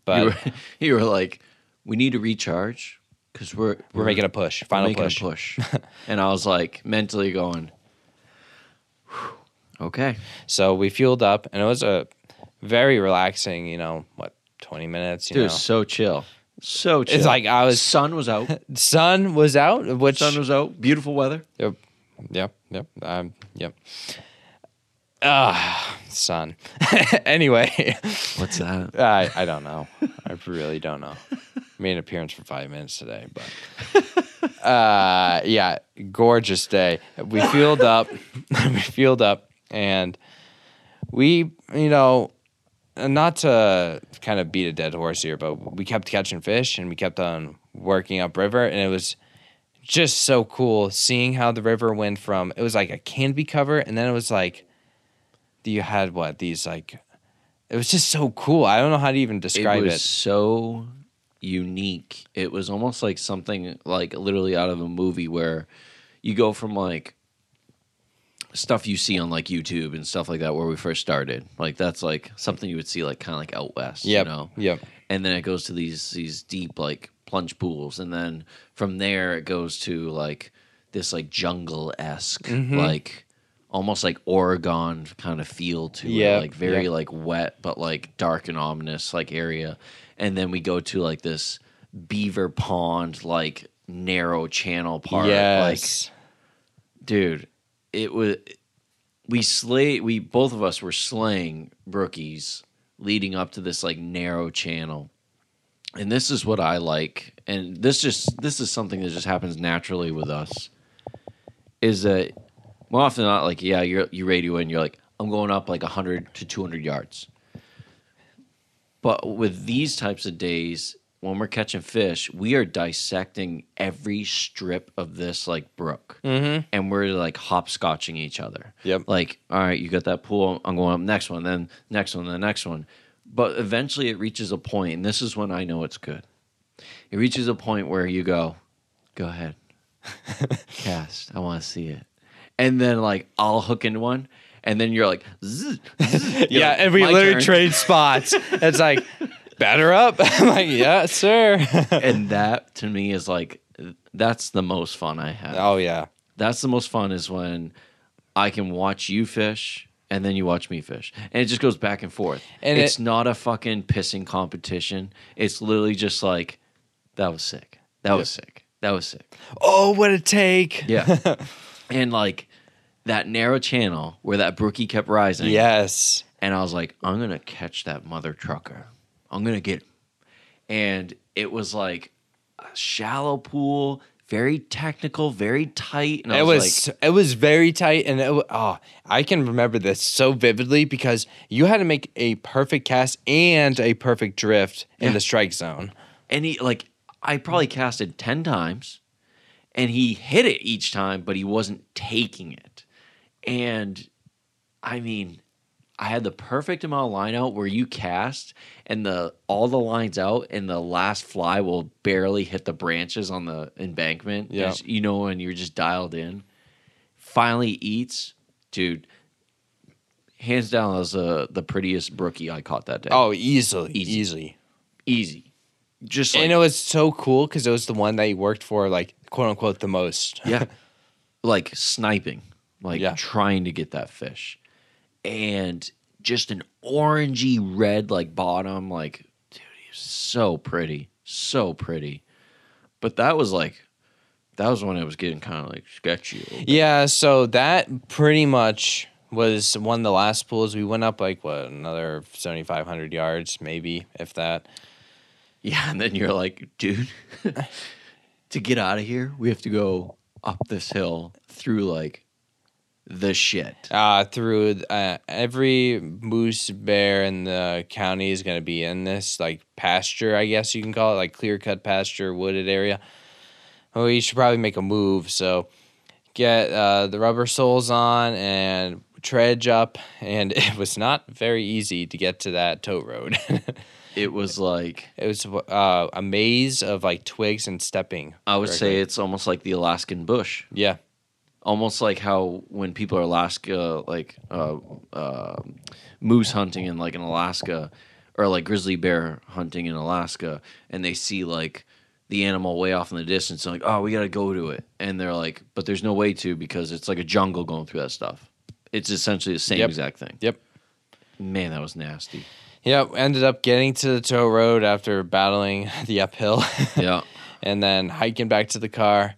But you, we're, were, you were like, we need to recharge because we're, making a push, we're final push. push. and I was like, mentally going, okay. So we fueled up, and it was a very relaxing, you know, what, 20 minutes? You Dude, know, so chill. So chill. It's like I was- sun was out. sun was out, which sun was out. Beautiful weather. Yep. Yep. Yep. Um, yep. Ah, sun. anyway, What's that? I I don't know. I really don't know. Made an appearance for five minutes today, but uh, yeah, gorgeous day. We fueled up. we fueled up, and we, you know, not to kind of beat a dead horse here, but we kept catching fish and we kept on working upriver, and it was just so cool seeing how the river went from it was like a canopy cover, and then it was like you had what these like. It was just so cool. I don't know how to even describe it it. so unique. It was almost like something like literally out of a movie where you go from like stuff you see on like YouTube and stuff like that where we first started. Like that's like something you would see like kind of like out west, Yep. you know. Yep. And then it goes to these these deep like plunge pools and then from there it goes to like this like jungle-esque Mm-hmm. like almost like Oregon kind of feel to it, like very like wet but like dark and ominous like area. And then we go to like this beaver pond like narrow channel part. Like Yes. dude, it was we slay we both of us were slaying brookies leading up to this like narrow channel. And this is what I like and this just this is something that just happens naturally with us is that more often than not like yeah, you're you radio in you're like I'm going up like 100 to 200 yards. But with these types of days, when we're catching fish, we are dissecting every strip of this like brook, Mm-hmm. and we're like hopscotching each other. Yep. Like, all right, you got that pool. I'm going up next one, then next one, then next one. But eventually, it reaches a point, and this is when I know it's good. It reaches a point where you go, go ahead, cast. I want to see it, and then like I'll hook into one. And then you're like, zzz, zzz. You're yeah, like, and we literally turn." trade spots. it's like, batter up. I'm like, yeah, sir. and that to me is like that's the most fun I have. oh yeah. That's the most fun is when I can watch you fish and then you watch me fish. And it just goes back and forth. And it's it- not a fucking pissing competition. It's literally just like that was sick. That was sick. That was sick. Oh, what a take. Yeah. and like that narrow channel where that brookie kept rising. Yes. And I was like, I'm gonna catch that mother trucker. I'm gonna get him. And it was like a shallow pool, very technical, very tight. And I It was, was like, it was very tight, and it, oh, I can remember this so vividly because you had to make a perfect cast and a perfect drift in Yeah. the strike zone. and he like I probably casted ten times, and he hit it each time, but he wasn't taking it. And I mean, I had the perfect amount of line out where you cast and the all the lines out and the last fly will barely hit the branches on the embankment. Yeah. You know, and you're just dialed in. Finally eats, dude. Hands down, that was uh, the prettiest brookie I caught that day. Oh, easily, Easy. easily. easy. Just like and it was so cool because it was the one that you worked for, like quote unquote, the most. yeah, like sniping, like Yeah. trying to get that fish, and just an orangey red like bottom, like dude, he was so pretty, so pretty. But that was like, that was when it was getting kind of like sketchy. a little bit. Yeah, so that pretty much was one of the last pools. We went up like what another seventy five hundred yards, maybe if that. Yeah, and then you're like, dude, to get out of here, we have to go up this hill through like the shit. Uh, through uh, every moose bear in the county is going to be in this like pasture, I guess you can call it, like clear cut pasture, wooded area. Well, you should probably make a move. So get uh, the rubber soles on and trudge up. And it was not very easy to get to that tote road. It was like it was uh, a maze of like twigs and stepping. I would say it's almost like the Alaskan bush. yeah. Almost like how when people are Alaska, like uh, uh, moose hunting in like in Alaska, or like grizzly bear hunting in Alaska, and they see like the animal way off in the distance, and like, oh, we gotta go to it, and they're like, but there's no way to because it's like a jungle going through that stuff. It's essentially the same Yep. exact thing. Yep. Man, that was nasty. Yep. Ended up getting to the tote road after battling the uphill. Yeah. and then hiking back to the car.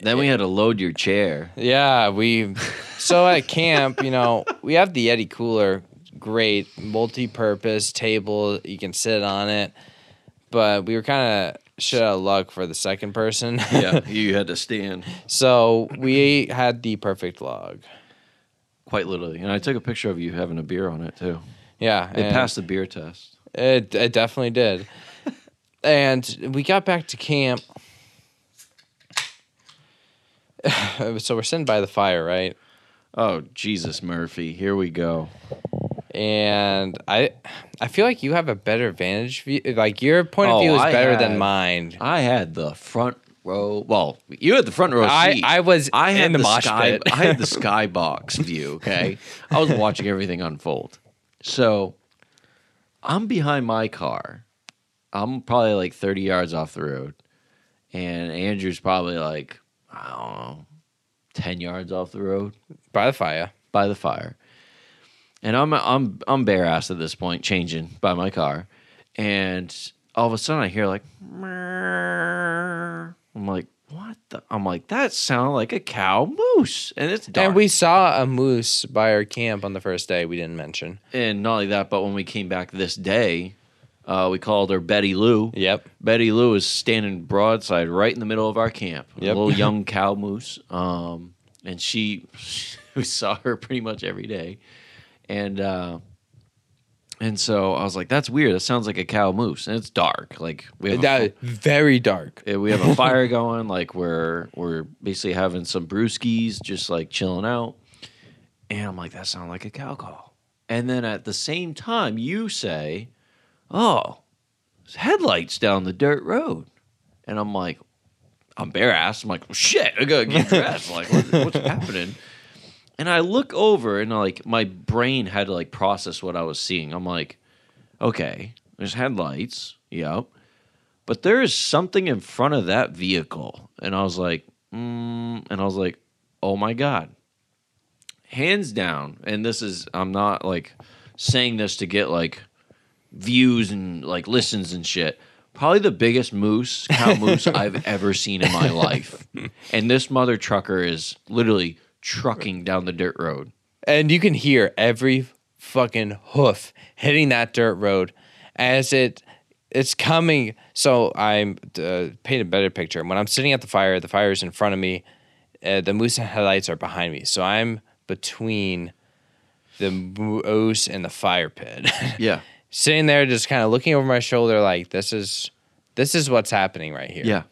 Then we had to load your chair. Yeah, we so at camp, you know, we have the Yeti cooler, great multi-purpose table, you can sit on it. But we were kind of shit out of luck for the second person. Yeah, you had to stand so we had the perfect log. quite literally, and I took a picture of you having a beer on it too. Yeah, It passed the beer test. It it definitely did. and we got back to camp. so we're sitting by the fire, right? Oh Jesus, Murphy! Here we go. and I I feel like you have a better vantage view. Like your point of Oh, view is oh, I better had- than mine. I had the front row. Well, you had the front row I, seat. I was I had in the, mosh sky. pit. I had the skybox view. Okay, I was watching everything unfold. So I'm behind my car. I'm probably like 30 yards off the road, and Andrew's probably like I don't know, 10 yards off the road by the fire. by the fire. And I'm I'm I'm bare ass at this point, changing by my car, and all of a sudden I hear like. I'm like, what the? I'm like, that sounded like a cow moose, and it's dark. And we saw a moose by our camp on the first day. We didn't mention. and not only that, but when we came back this day, uh, we called her Betty Lou. Yep. Betty Lou is standing broadside right in the middle of our camp. A Yep. little young cow moose. Um, and she, we saw her pretty much every day. And, uh, and so I was like, that's weird. That sounds like a cow moose. And it's dark. Like we have, a, very dark. we have a fire going. Like we're, we're basically having some brewskis, just like chilling out. And I'm like, that sounds like a cow call. And then at the same time, you say, oh, headlights down the dirt road. And I'm like, I'm bare ass. I'm like, well, shit, I gotta get dressed. like, what, what's happening? And I look over and like my brain had to like process what I was seeing. I'm like, okay, there's headlights. Yep. But there is something in front of that vehicle. And I was like, mm, and I was like, oh my God. Hands down. And this is, I'm not like saying this to get like views and like listens and shit. Probably the biggest moose, cow moose I've ever seen in my life. And this mother trucker is literally trucking down the dirt road. And you can hear every fucking hoof hitting that dirt road as it it's coming. So I'm uh, paint a better picture. When I'm sitting at the fire, the fire is in front of me. Uh, the moose headlights are behind me, so I'm between the moose and the fire pit. Yeah. Sitting there, just kind of looking over my shoulder, like this is this is what's happening right here. Yeah.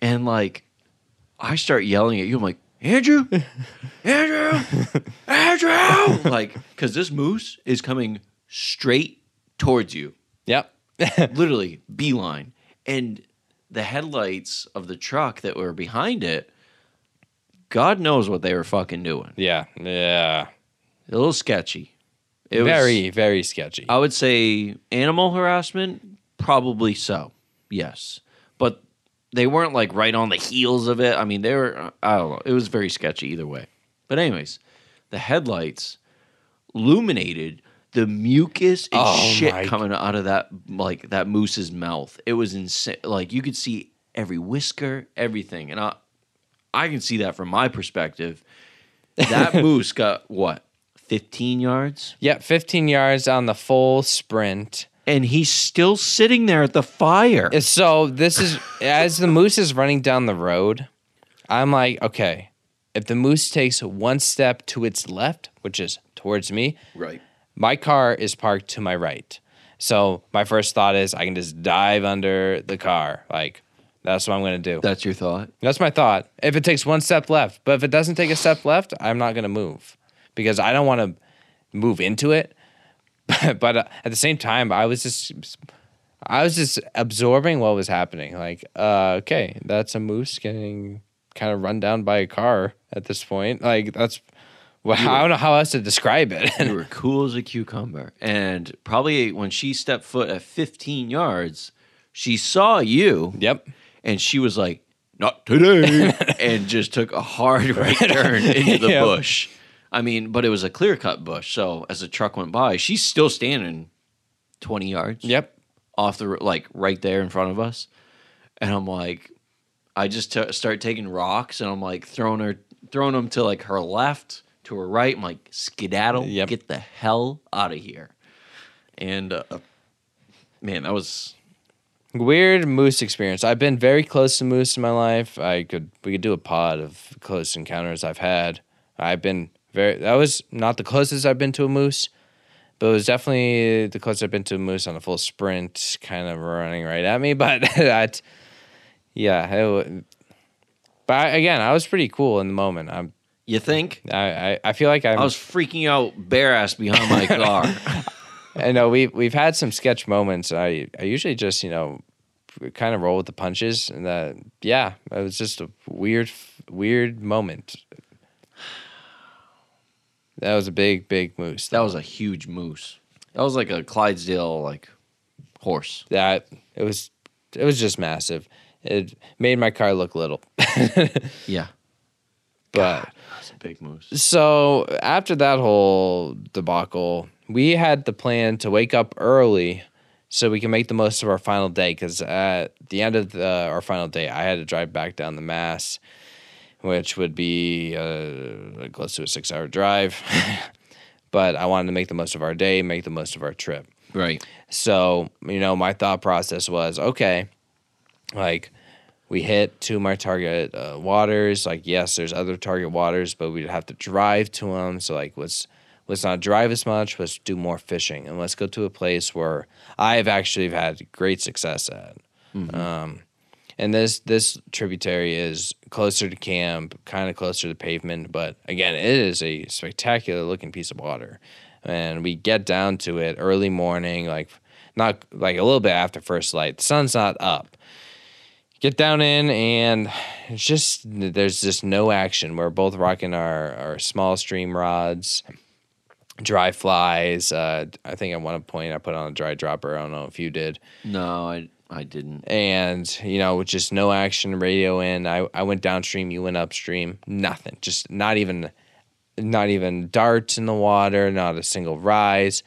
And like, I start yelling at you. I'm like, Andrew, Andrew, Andrew. like, because this moose is coming straight towards you, Yep. literally beeline. And the headlights of the truck that were behind it, God knows what they were fucking doing. yeah. Yeah. A little sketchy. It was- very very sketchy. I would say animal harassment, probably so. Yes. But they weren't like right on the heels of it. I mean, they were, I don't know. It was very sketchy either way. But, anyways, the headlights illuminated the mucus and Oh shit coming out of that, like, that moose's mouth. It was insane. Like, you could see every whisker, everything. And I, I can see that from my perspective. That moose got what? 15 yards? yeah, 15 yards on the full sprint. and he's still sitting there at the fire. Uh, so this is as the moose is running down the road. I'm like, okay, if the moose takes one step to its left, which is towards me, right. my car is parked to my right. So my first thought is I can just dive under the car. Like that's what I'm gonna do. That's your thought. That's my thought. If it takes one step left, but if it doesn't take a step left, I'm not gonna move because I don't want to move into it. but uh, at the same time, I was just, I was just absorbing what was happening. Like, uh, okay, that's a moose getting kind of run down by a car at this point. Like that's, well, I don't know how else to describe it. You were cool as a cucumber. And probably when she stepped foot at 15 yards, she saw you yep. and she was like, not today. and just took a hard right turn into the Yep. bush. I mean, but it was a clear cut bush. So as the truck went by, she's still standing 20 yards. Yep. off the like right there in front of us, and I'm like, I just t- start taking rocks and I'm like throwing her, throwing them to like her left, to her right. I'm like, skedaddle, Yep. get the hell out of here. And uh, man, that was Weird moose experience. I've been very close to moose in my life. I could we could do a pod of close encounters I've had. I've been very that was not the closest I've been to a moose, but it was definitely the closest I've been to a moose on a full sprint, kind of running right at me. But that, yeah, it, but I, again, I was pretty cool in the moment. I'm you think I I, I feel like I'm. I was freaking out bare ass behind my car. I know we've we've had some sketch moments. I I usually just you know kind of roll with the punches, and that yeah, it was just a weird weird moment. That was a big big moose. that was a huge moose. That was like a Clydesdale like horse. that it was it was just massive. It made my car look little, Yeah, but. that's a big moose. So after that whole debacle, we had the plan to wake up early so we can make the most of our final day. Because at the end of the, our final day, I had to drive back down the Mass, which would be uh, close to a six-hour drive. but I wanted to make the most of our day, make the most of our trip. Right. So, you know, my thought process was okay, like we hit two of my target uh, waters. Like, yes, there's other target waters, but we'd have to drive to them. So, like, let's let's not drive as much. Let's do more fishing, and let's go to a place where I've actually had great success at. Um, and this this tributary is closer to camp, kind of closer to pavement, but again, it is a spectacular looking piece of water. And we get down to it early morning, like not like a little bit after first light. The sun's not up. Get down in, and it's just there's just no action. We're both rocking our our small stream rods, dry flies. Uh, I think at one point I put on a dry dropper. I don't know if you did No, I I didn't. and you know with just no action radio in I, I went downstream you went upstream. Nothing. Just not even not even darts in the water not a single rise.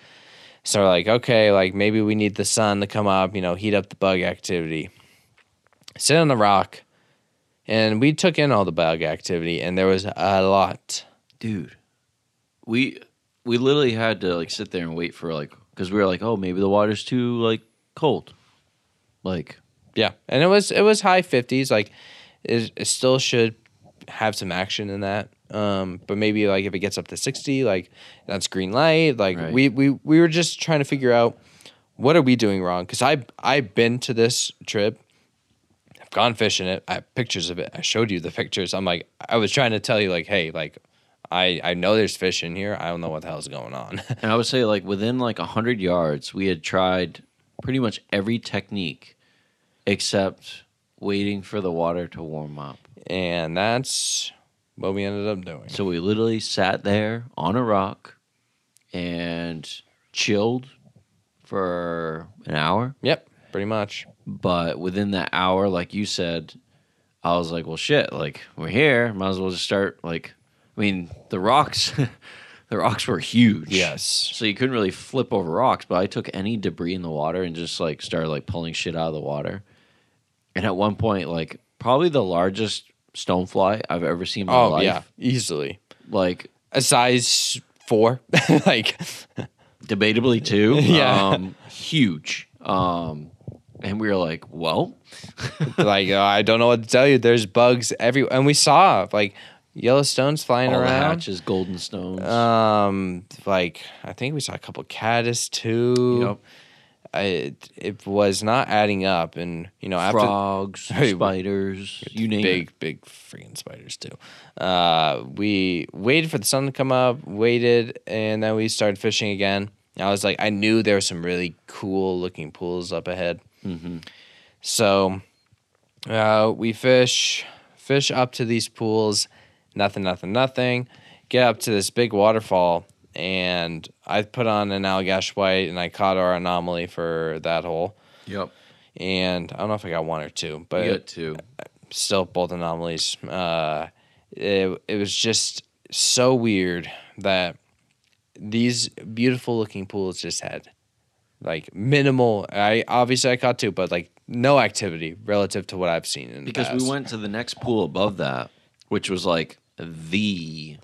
So like okay like maybe we need the sun to come up you know heat up the bug activity. Sit on the rock and we took in all the bug activity and there was a lot. Dude we we literally had to like sit there and wait for like because we were like oh maybe the water's too like cold Like, Yeah, and it was it was high fifties. Like, it, it still should have some action in that. Um, but maybe like if it gets up to sixty, like that's green light. Like Right. we we we were just trying to figure out what are we doing wrong? Because I I've been to this trip. I've gone fishing it. I have pictures of it. I showed you the pictures. I'm like I was trying to tell you like, hey, like I I know there's fish in here. I don't know what the hell's going on. and I would say like within like a hundred yards, we had tried pretty much every technique except waiting for the water to warm up. and that's what we ended up doing. So we literally sat there on a rock and chilled for an hour. Yep, pretty much. But within that hour, like you said, I was like, well, shit, like we're here. Might as well just start. Like, I mean, the rocks, the rocks were huge. Yes. So you couldn't really flip over rocks, but I took any debris in the water and just like started like pulling shit out of the water. And at one point, like probably the largest stonefly I've ever seen in my Oh life. yeah, easily Like a size four. like debatably two. Yeah. Um, huge. Um, and we were like, well, like uh, I don't know what to tell you. There's bugs every, and we saw like Yellowstone's flying all the around. hatches, golden stones. Um, like I think we saw a couple caddis too. Yep. I, it, it was not adding up, and you know after frogs, Hey, spiders, you name big, it. big freaking spiders too. Uh, we waited for the sun to come up, waited, and then we started fishing again. I was like, I knew there were some really cool looking pools up ahead. Mhm. So uh, we fish, fish up to these pools, nothing, nothing, nothing. Get up to this big waterfall, and I put on an Allagash white, and I caught our anomaly for that hole. Yep. And I don't know if I got one or two, but You got two. still both anomalies. Uh, it, it was just so weird that these beautiful looking pools just had like minimal. I obviously I caught two, but like no activity relative to what I've seen in the Because we went to the next pool above that, which was like the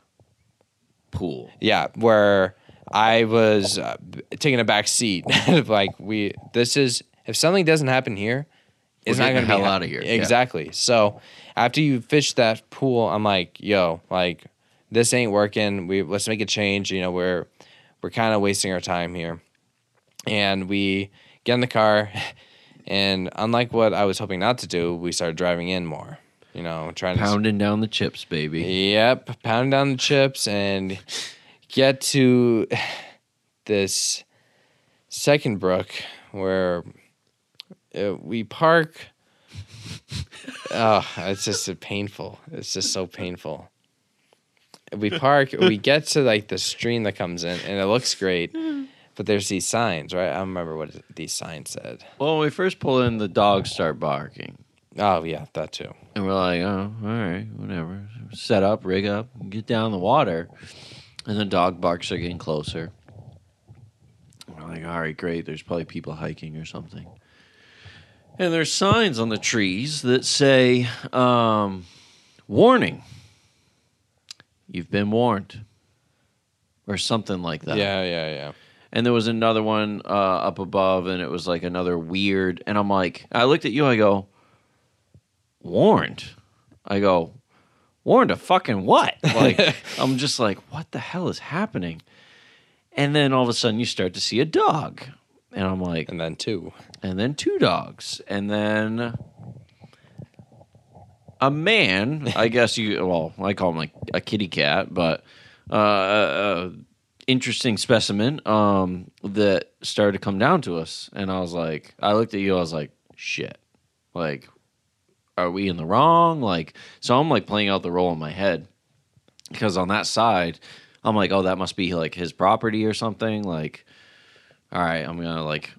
pool. Yeah, where I was uh, taking a back seat. like we, this is if something doesn't happen here, it's We're not gonna the be hell outta here. Yeah. Exactly. So after you fish that pool, I'm like, yo, like this ain't working. We let's make a change. You know, we're we're kind of wasting our time here, and we get in the car, and unlike what I was hoping not to do, we started driving in more. You know, trying to Pounding down the chips, baby. Yep, pound down the chips and get to this second brook where uh, we park. Oh, it's just a painful. It's just so painful. We park. we get to like the stream that comes in, and it looks great. But there's these signs, right? I don't remember what these signs said. Well, when we first pull in, the dogs start barking. Oh yeah, that too. And we're like, oh, all right, whatever. Set up, rig up, get down the water. And the dog barks are getting closer. We're like, all right, great. There's probably people hiking or something. And there's signs on the trees that say, um, warning. You've been warned. Or something like that. Yeah, yeah, yeah. And there was another one uh, up above, and it was like another weird. And I'm like, I looked at you. I go, warned. I go, warned of fucking what? Like, I'm just like, what the hell is happening? And then all of a sudden, you start to see a dog, and I'm like, And then two. and then two dogs, and then a man. I guess you. Well, I call him like a kitty cat, but uh, a, a interesting specimen um, that started to come down to us, and I was like, I looked at you. I was like, shit, like, are we in the wrong? Like, so I'm like playing out the role in my head because on that side, I'm like, oh, that must be like his property or something. Like, all right, I'm gonna like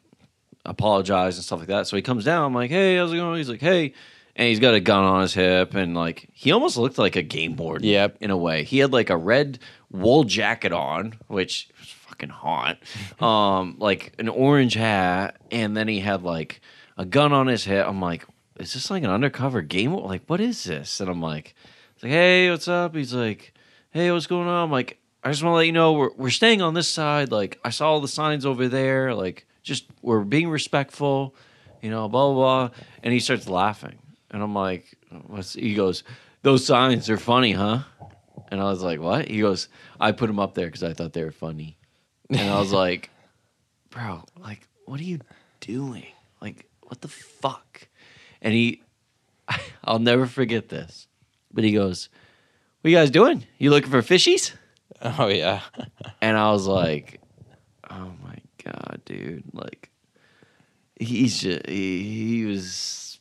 apologize and stuff like that. So he comes down. I'm like, hey, how's it going? He's like, hey. And he's got a gun on his hip, and like he almost looked like a game board. Yep. in a way. He had like a red wool jacket on, which was fucking hot. um, like an orange hat, and then he had like a gun on his hip. I'm like, is this like an undercover game? Like, what is this? And I'm like, like, hey, what's up? He's like, hey, what's going on? I'm like, I just want to let you know we're we're staying on this side. Like, I saw all the signs over there. Like, just we're being respectful. you know, blah blah blah, and he starts laughing, and I'm like, what's? He goes, those signs are funny, huh? And I was like, what? He goes, I put them up there because I thought they were funny, and I was like, bro, like, what are you doing? Like, what the fuck? And he, I'll never forget this, but he goes, what you guys doing? You looking for fishies? Oh yeah. And I was like, oh my god, dude! Like, he's just, he, he was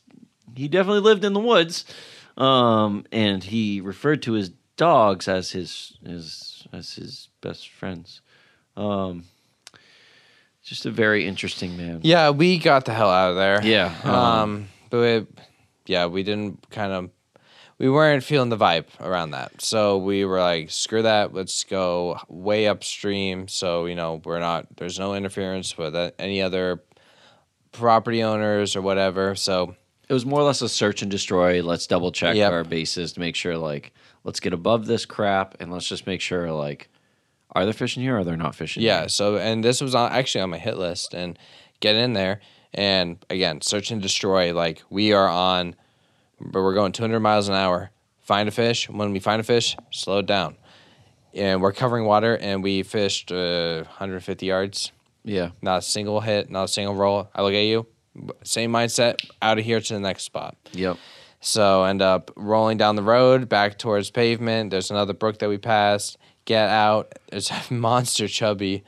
he definitely lived in the woods, um, and he referred to his dogs as his his as his best friends. Um, just a very interesting man. Yeah, we got the hell out of there. Yeah, um, Um, but we, yeah, we didn't kind of, we weren't feeling the vibe around that. So we were like, screw that. Let's go way upstream. So you know, we're not. There's no interference with any other property owners or whatever. So It was more or less a search and destroy. Let's double check Yep. our bases to make sure, like, let's get above this crap, and let's just make sure, like, are there fish in here? or Are there not fish in Yeah. here? So and this was on, actually on my hit list and get in there and again search and destroy. Like we are on, but we're going 200 miles an hour. Find a fish. When we find a fish, slow it down. And we're covering water and we fished uh, 150 yards. Yeah. Not a single hit. Not a single roll. I look at you. Same mindset. Out of here to the next spot. Yep. So end up rolling down the road back towards pavement. There's another brook that we passed. Get out. There's a monster chubby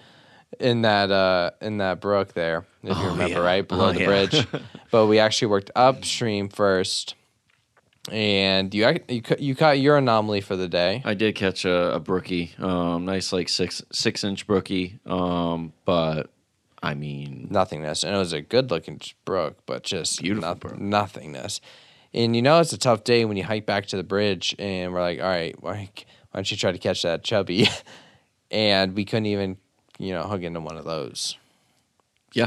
in that uh in that brook there, if you Oh, remember yeah. right below Oh, the yeah. bridge. but we actually worked upstream first, and you you you caught your anomaly for the day. I did catch a, a brookie, um, nice like six six inch brookie, um, but I mean, Nothingness, and it was a good looking brook, but just Beautiful nothingness. And you know it's a tough day when you hike back to the bridge, and we're like, all right, why, why don't you try to catch that chubby? and we couldn't even, you know, hook into one of those. yeah,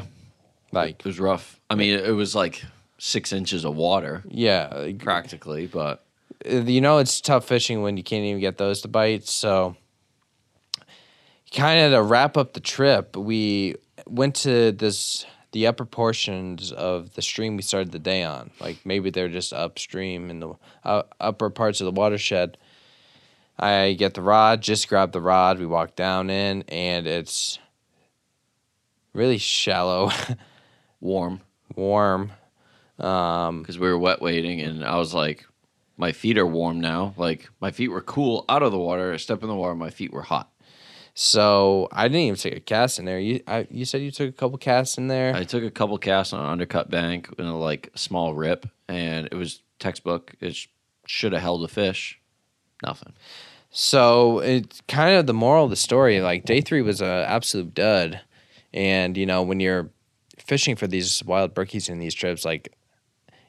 Like, it was rough. I mean, it was like six inches of water yeah, practically, but you know it's tough fishing when you can't even get those to bite. So, kind of to wrap up the trip, we went to this the upper portions of the stream we started the day on. Like maybe they're just upstream in the uh, upper parts of the watershed. I get the rod, just grab the rod. We walk down in, and it's really shallow, warm warm. Um, because we were wet wading and I was like, my feet are warm now. Like my feet were cool out of the water. I step in the water, my feet were hot. So I didn't even take a cast in there. You I, you said you took a couple casts in there. I took a couple casts on an undercut bank in a like small rip, and it was textbook. It sh- should have held a fish. Nothing. so it's kind of the moral of the story. Like day three was an absolute dud, and you know when you're fishing for these wild brookies in these trips, like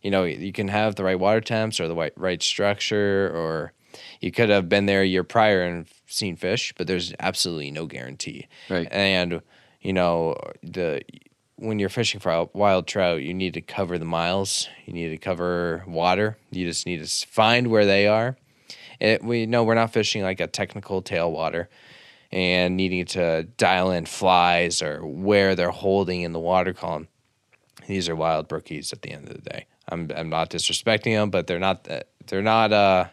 you know you can have the right water temps or the right right structure, or you could have been there a year prior and seen fish, but there's absolutely no guarantee. Right. and you know the when you're fishing for wild trout you need to cover the miles you need to cover water you just need to find where they are it, we know we're not fishing like a technical tailwater and needing to dial in flies or where they're holding in the water column these are wild brookies at the end of the day i'm, I'm not disrespecting them but they're not they're not uh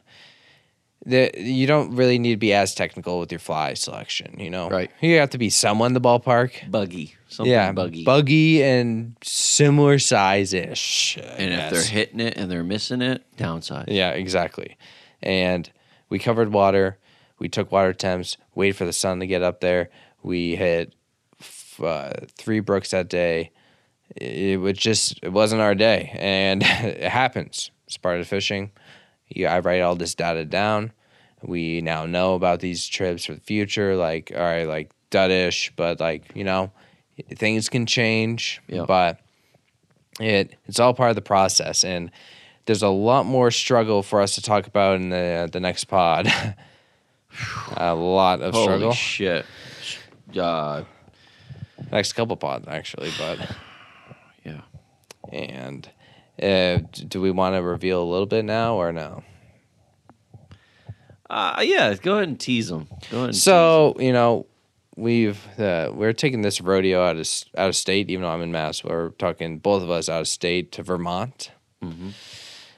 the, you don't really need to be as technical with your fly selection, you know. Right. You have to be somewhat in the ballpark. Buggy. Something yeah, buggy. buggy and similar size ish. and if they're hitting it and they're missing it, downside. yeah, exactly. And we covered water. We took water temps. Waited for the sun to get up there. We hit f- uh, three brooks that day. It was just it wasn't our day, and it happens. It's part of fishing. Yeah, I write all this data down. We now know about these trips for the future. Like, all right, like duddish, but like you know, things can change. Yeah. But it it's all part of the process, and there's a lot more struggle for us to talk about in the the next pod. a lot of Holy struggle. shit. Uh, next couple pods actually, but yeah. and uh, do we want to reveal a little bit now or no? Uh, yeah, go ahead and tease them. Go ahead and So you know, we've uh, we're taking this rodeo out of out of state, even though I'm in Mass. We're talking both of us out of state to Vermont. Mm-hmm.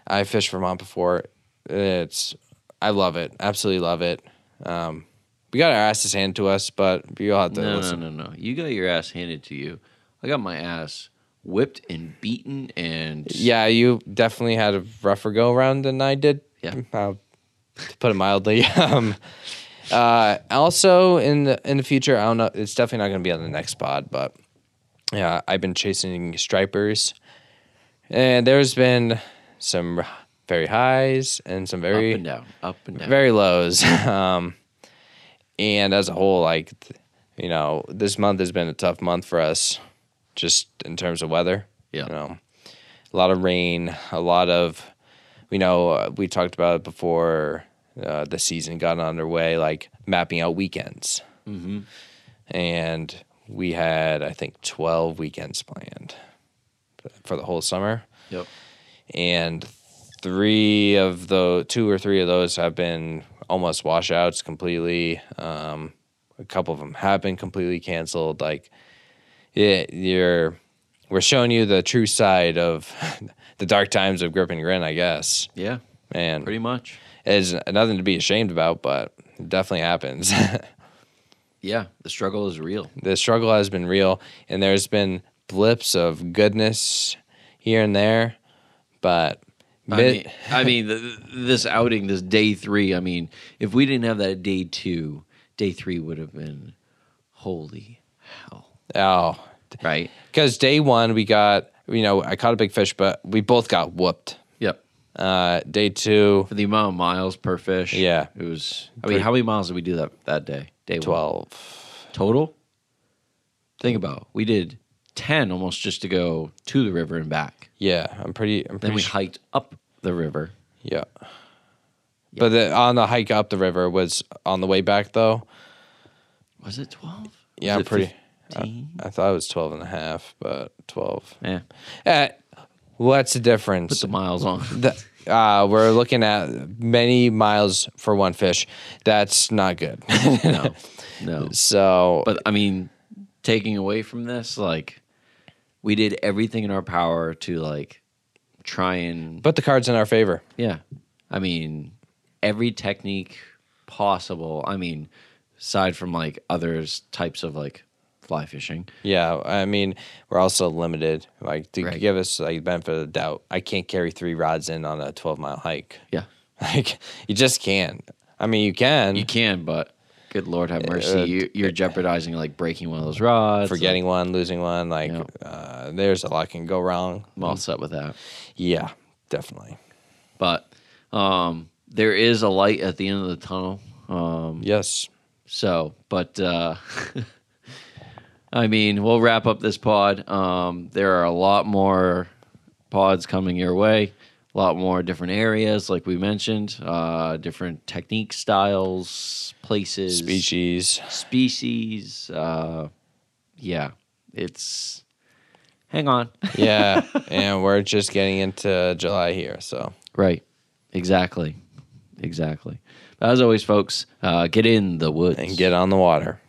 I fished Vermont before. It's I love it, absolutely love it. Um, we got our asses handed to us, but you'll have to No, no, no, no. You got your ass handed to you. I got my ass whipped and beaten and Yeah, you definitely had a rougher go around than I did. Yeah. uh, to put it mildly. um, uh, also in the in the future, I don't know. It's definitely not going to be on the next pod, but yeah, I've been chasing stripers, and there's been some very highs and some very up and down, up and down. very lows. um, and as a whole, like, you know, this month has been a tough month for us, just in terms of weather. Yeah. You know, a lot of rain, a lot of, you know, uh, we talked about it before uh, the season got underway, like mapping out weekends. mm-hmm. And we had, I think, 12 weekends planned for the whole summer Yep. and three of the two or three of those have been almost washouts completely. Um, a couple of them have been completely canceled. Like, yeah, you're we're showing you the true side of the dark times of Grip N Grin, I guess. Yeah, And pretty much. it's nothing to be ashamed about, but it definitely happens. Yeah, the struggle is real. the struggle has been real, and there's been blips of goodness here and there, but I mean, I mean th this outing, this day three. I mean, if we didn't have that day two, day three would have been holy hell, oh, right? Because day one we got, you know, I caught a big fish, but we both got whooped. Yep. Uh, day two, For the amount of miles per fish, Yeah. it was. I mean, how many miles did we do that that day? Day one? 12. total. Think about, it. we did ten almost just to go to the river and back. Yeah, I'm pretty, I'm Then we sure. hiked up the river. Yeah. But the, on the hike up the river was on the way back, though. Was it twelve? Yeah, I'm pretty, I, I thought it was 12 and a half, but 12. Yeah, Eh, what's the difference? put the miles on. The, uh, we're looking at many miles for one fish. That's not good. no, no. so, But I mean, taking away from this, like we did everything in our power to like try and put the cards in our favor. yeah. I mean, every technique possible. I mean, aside from like others types of like fly fishing. Yeah, I mean, we're also limited. Like to Right. give us like benefit of the doubt, I can't carry three rods in on a twelve mile hike. Yeah. Like you just can't. I mean, you can. You can, but good Lord have mercy, Uh, you, you're jeopardizing like breaking one of those rods. forgetting one, losing one. Like Yeah. uh, there's a lot can go wrong. I'm all set with that. Yeah, definitely. But um, there is a light at the end of the tunnel. Um, Yes. So, but uh, I mean, we'll wrap up this pod. Um, there are a lot more pods coming your way. A lot more different areas, like we mentioned, uh, different technique styles, places, Species. species. Uh, yeah, it's. Hang on. Yeah, and we're just getting into July here, so right. Exactly. Exactly. As always, folks, uh, get in the woods and get on the water.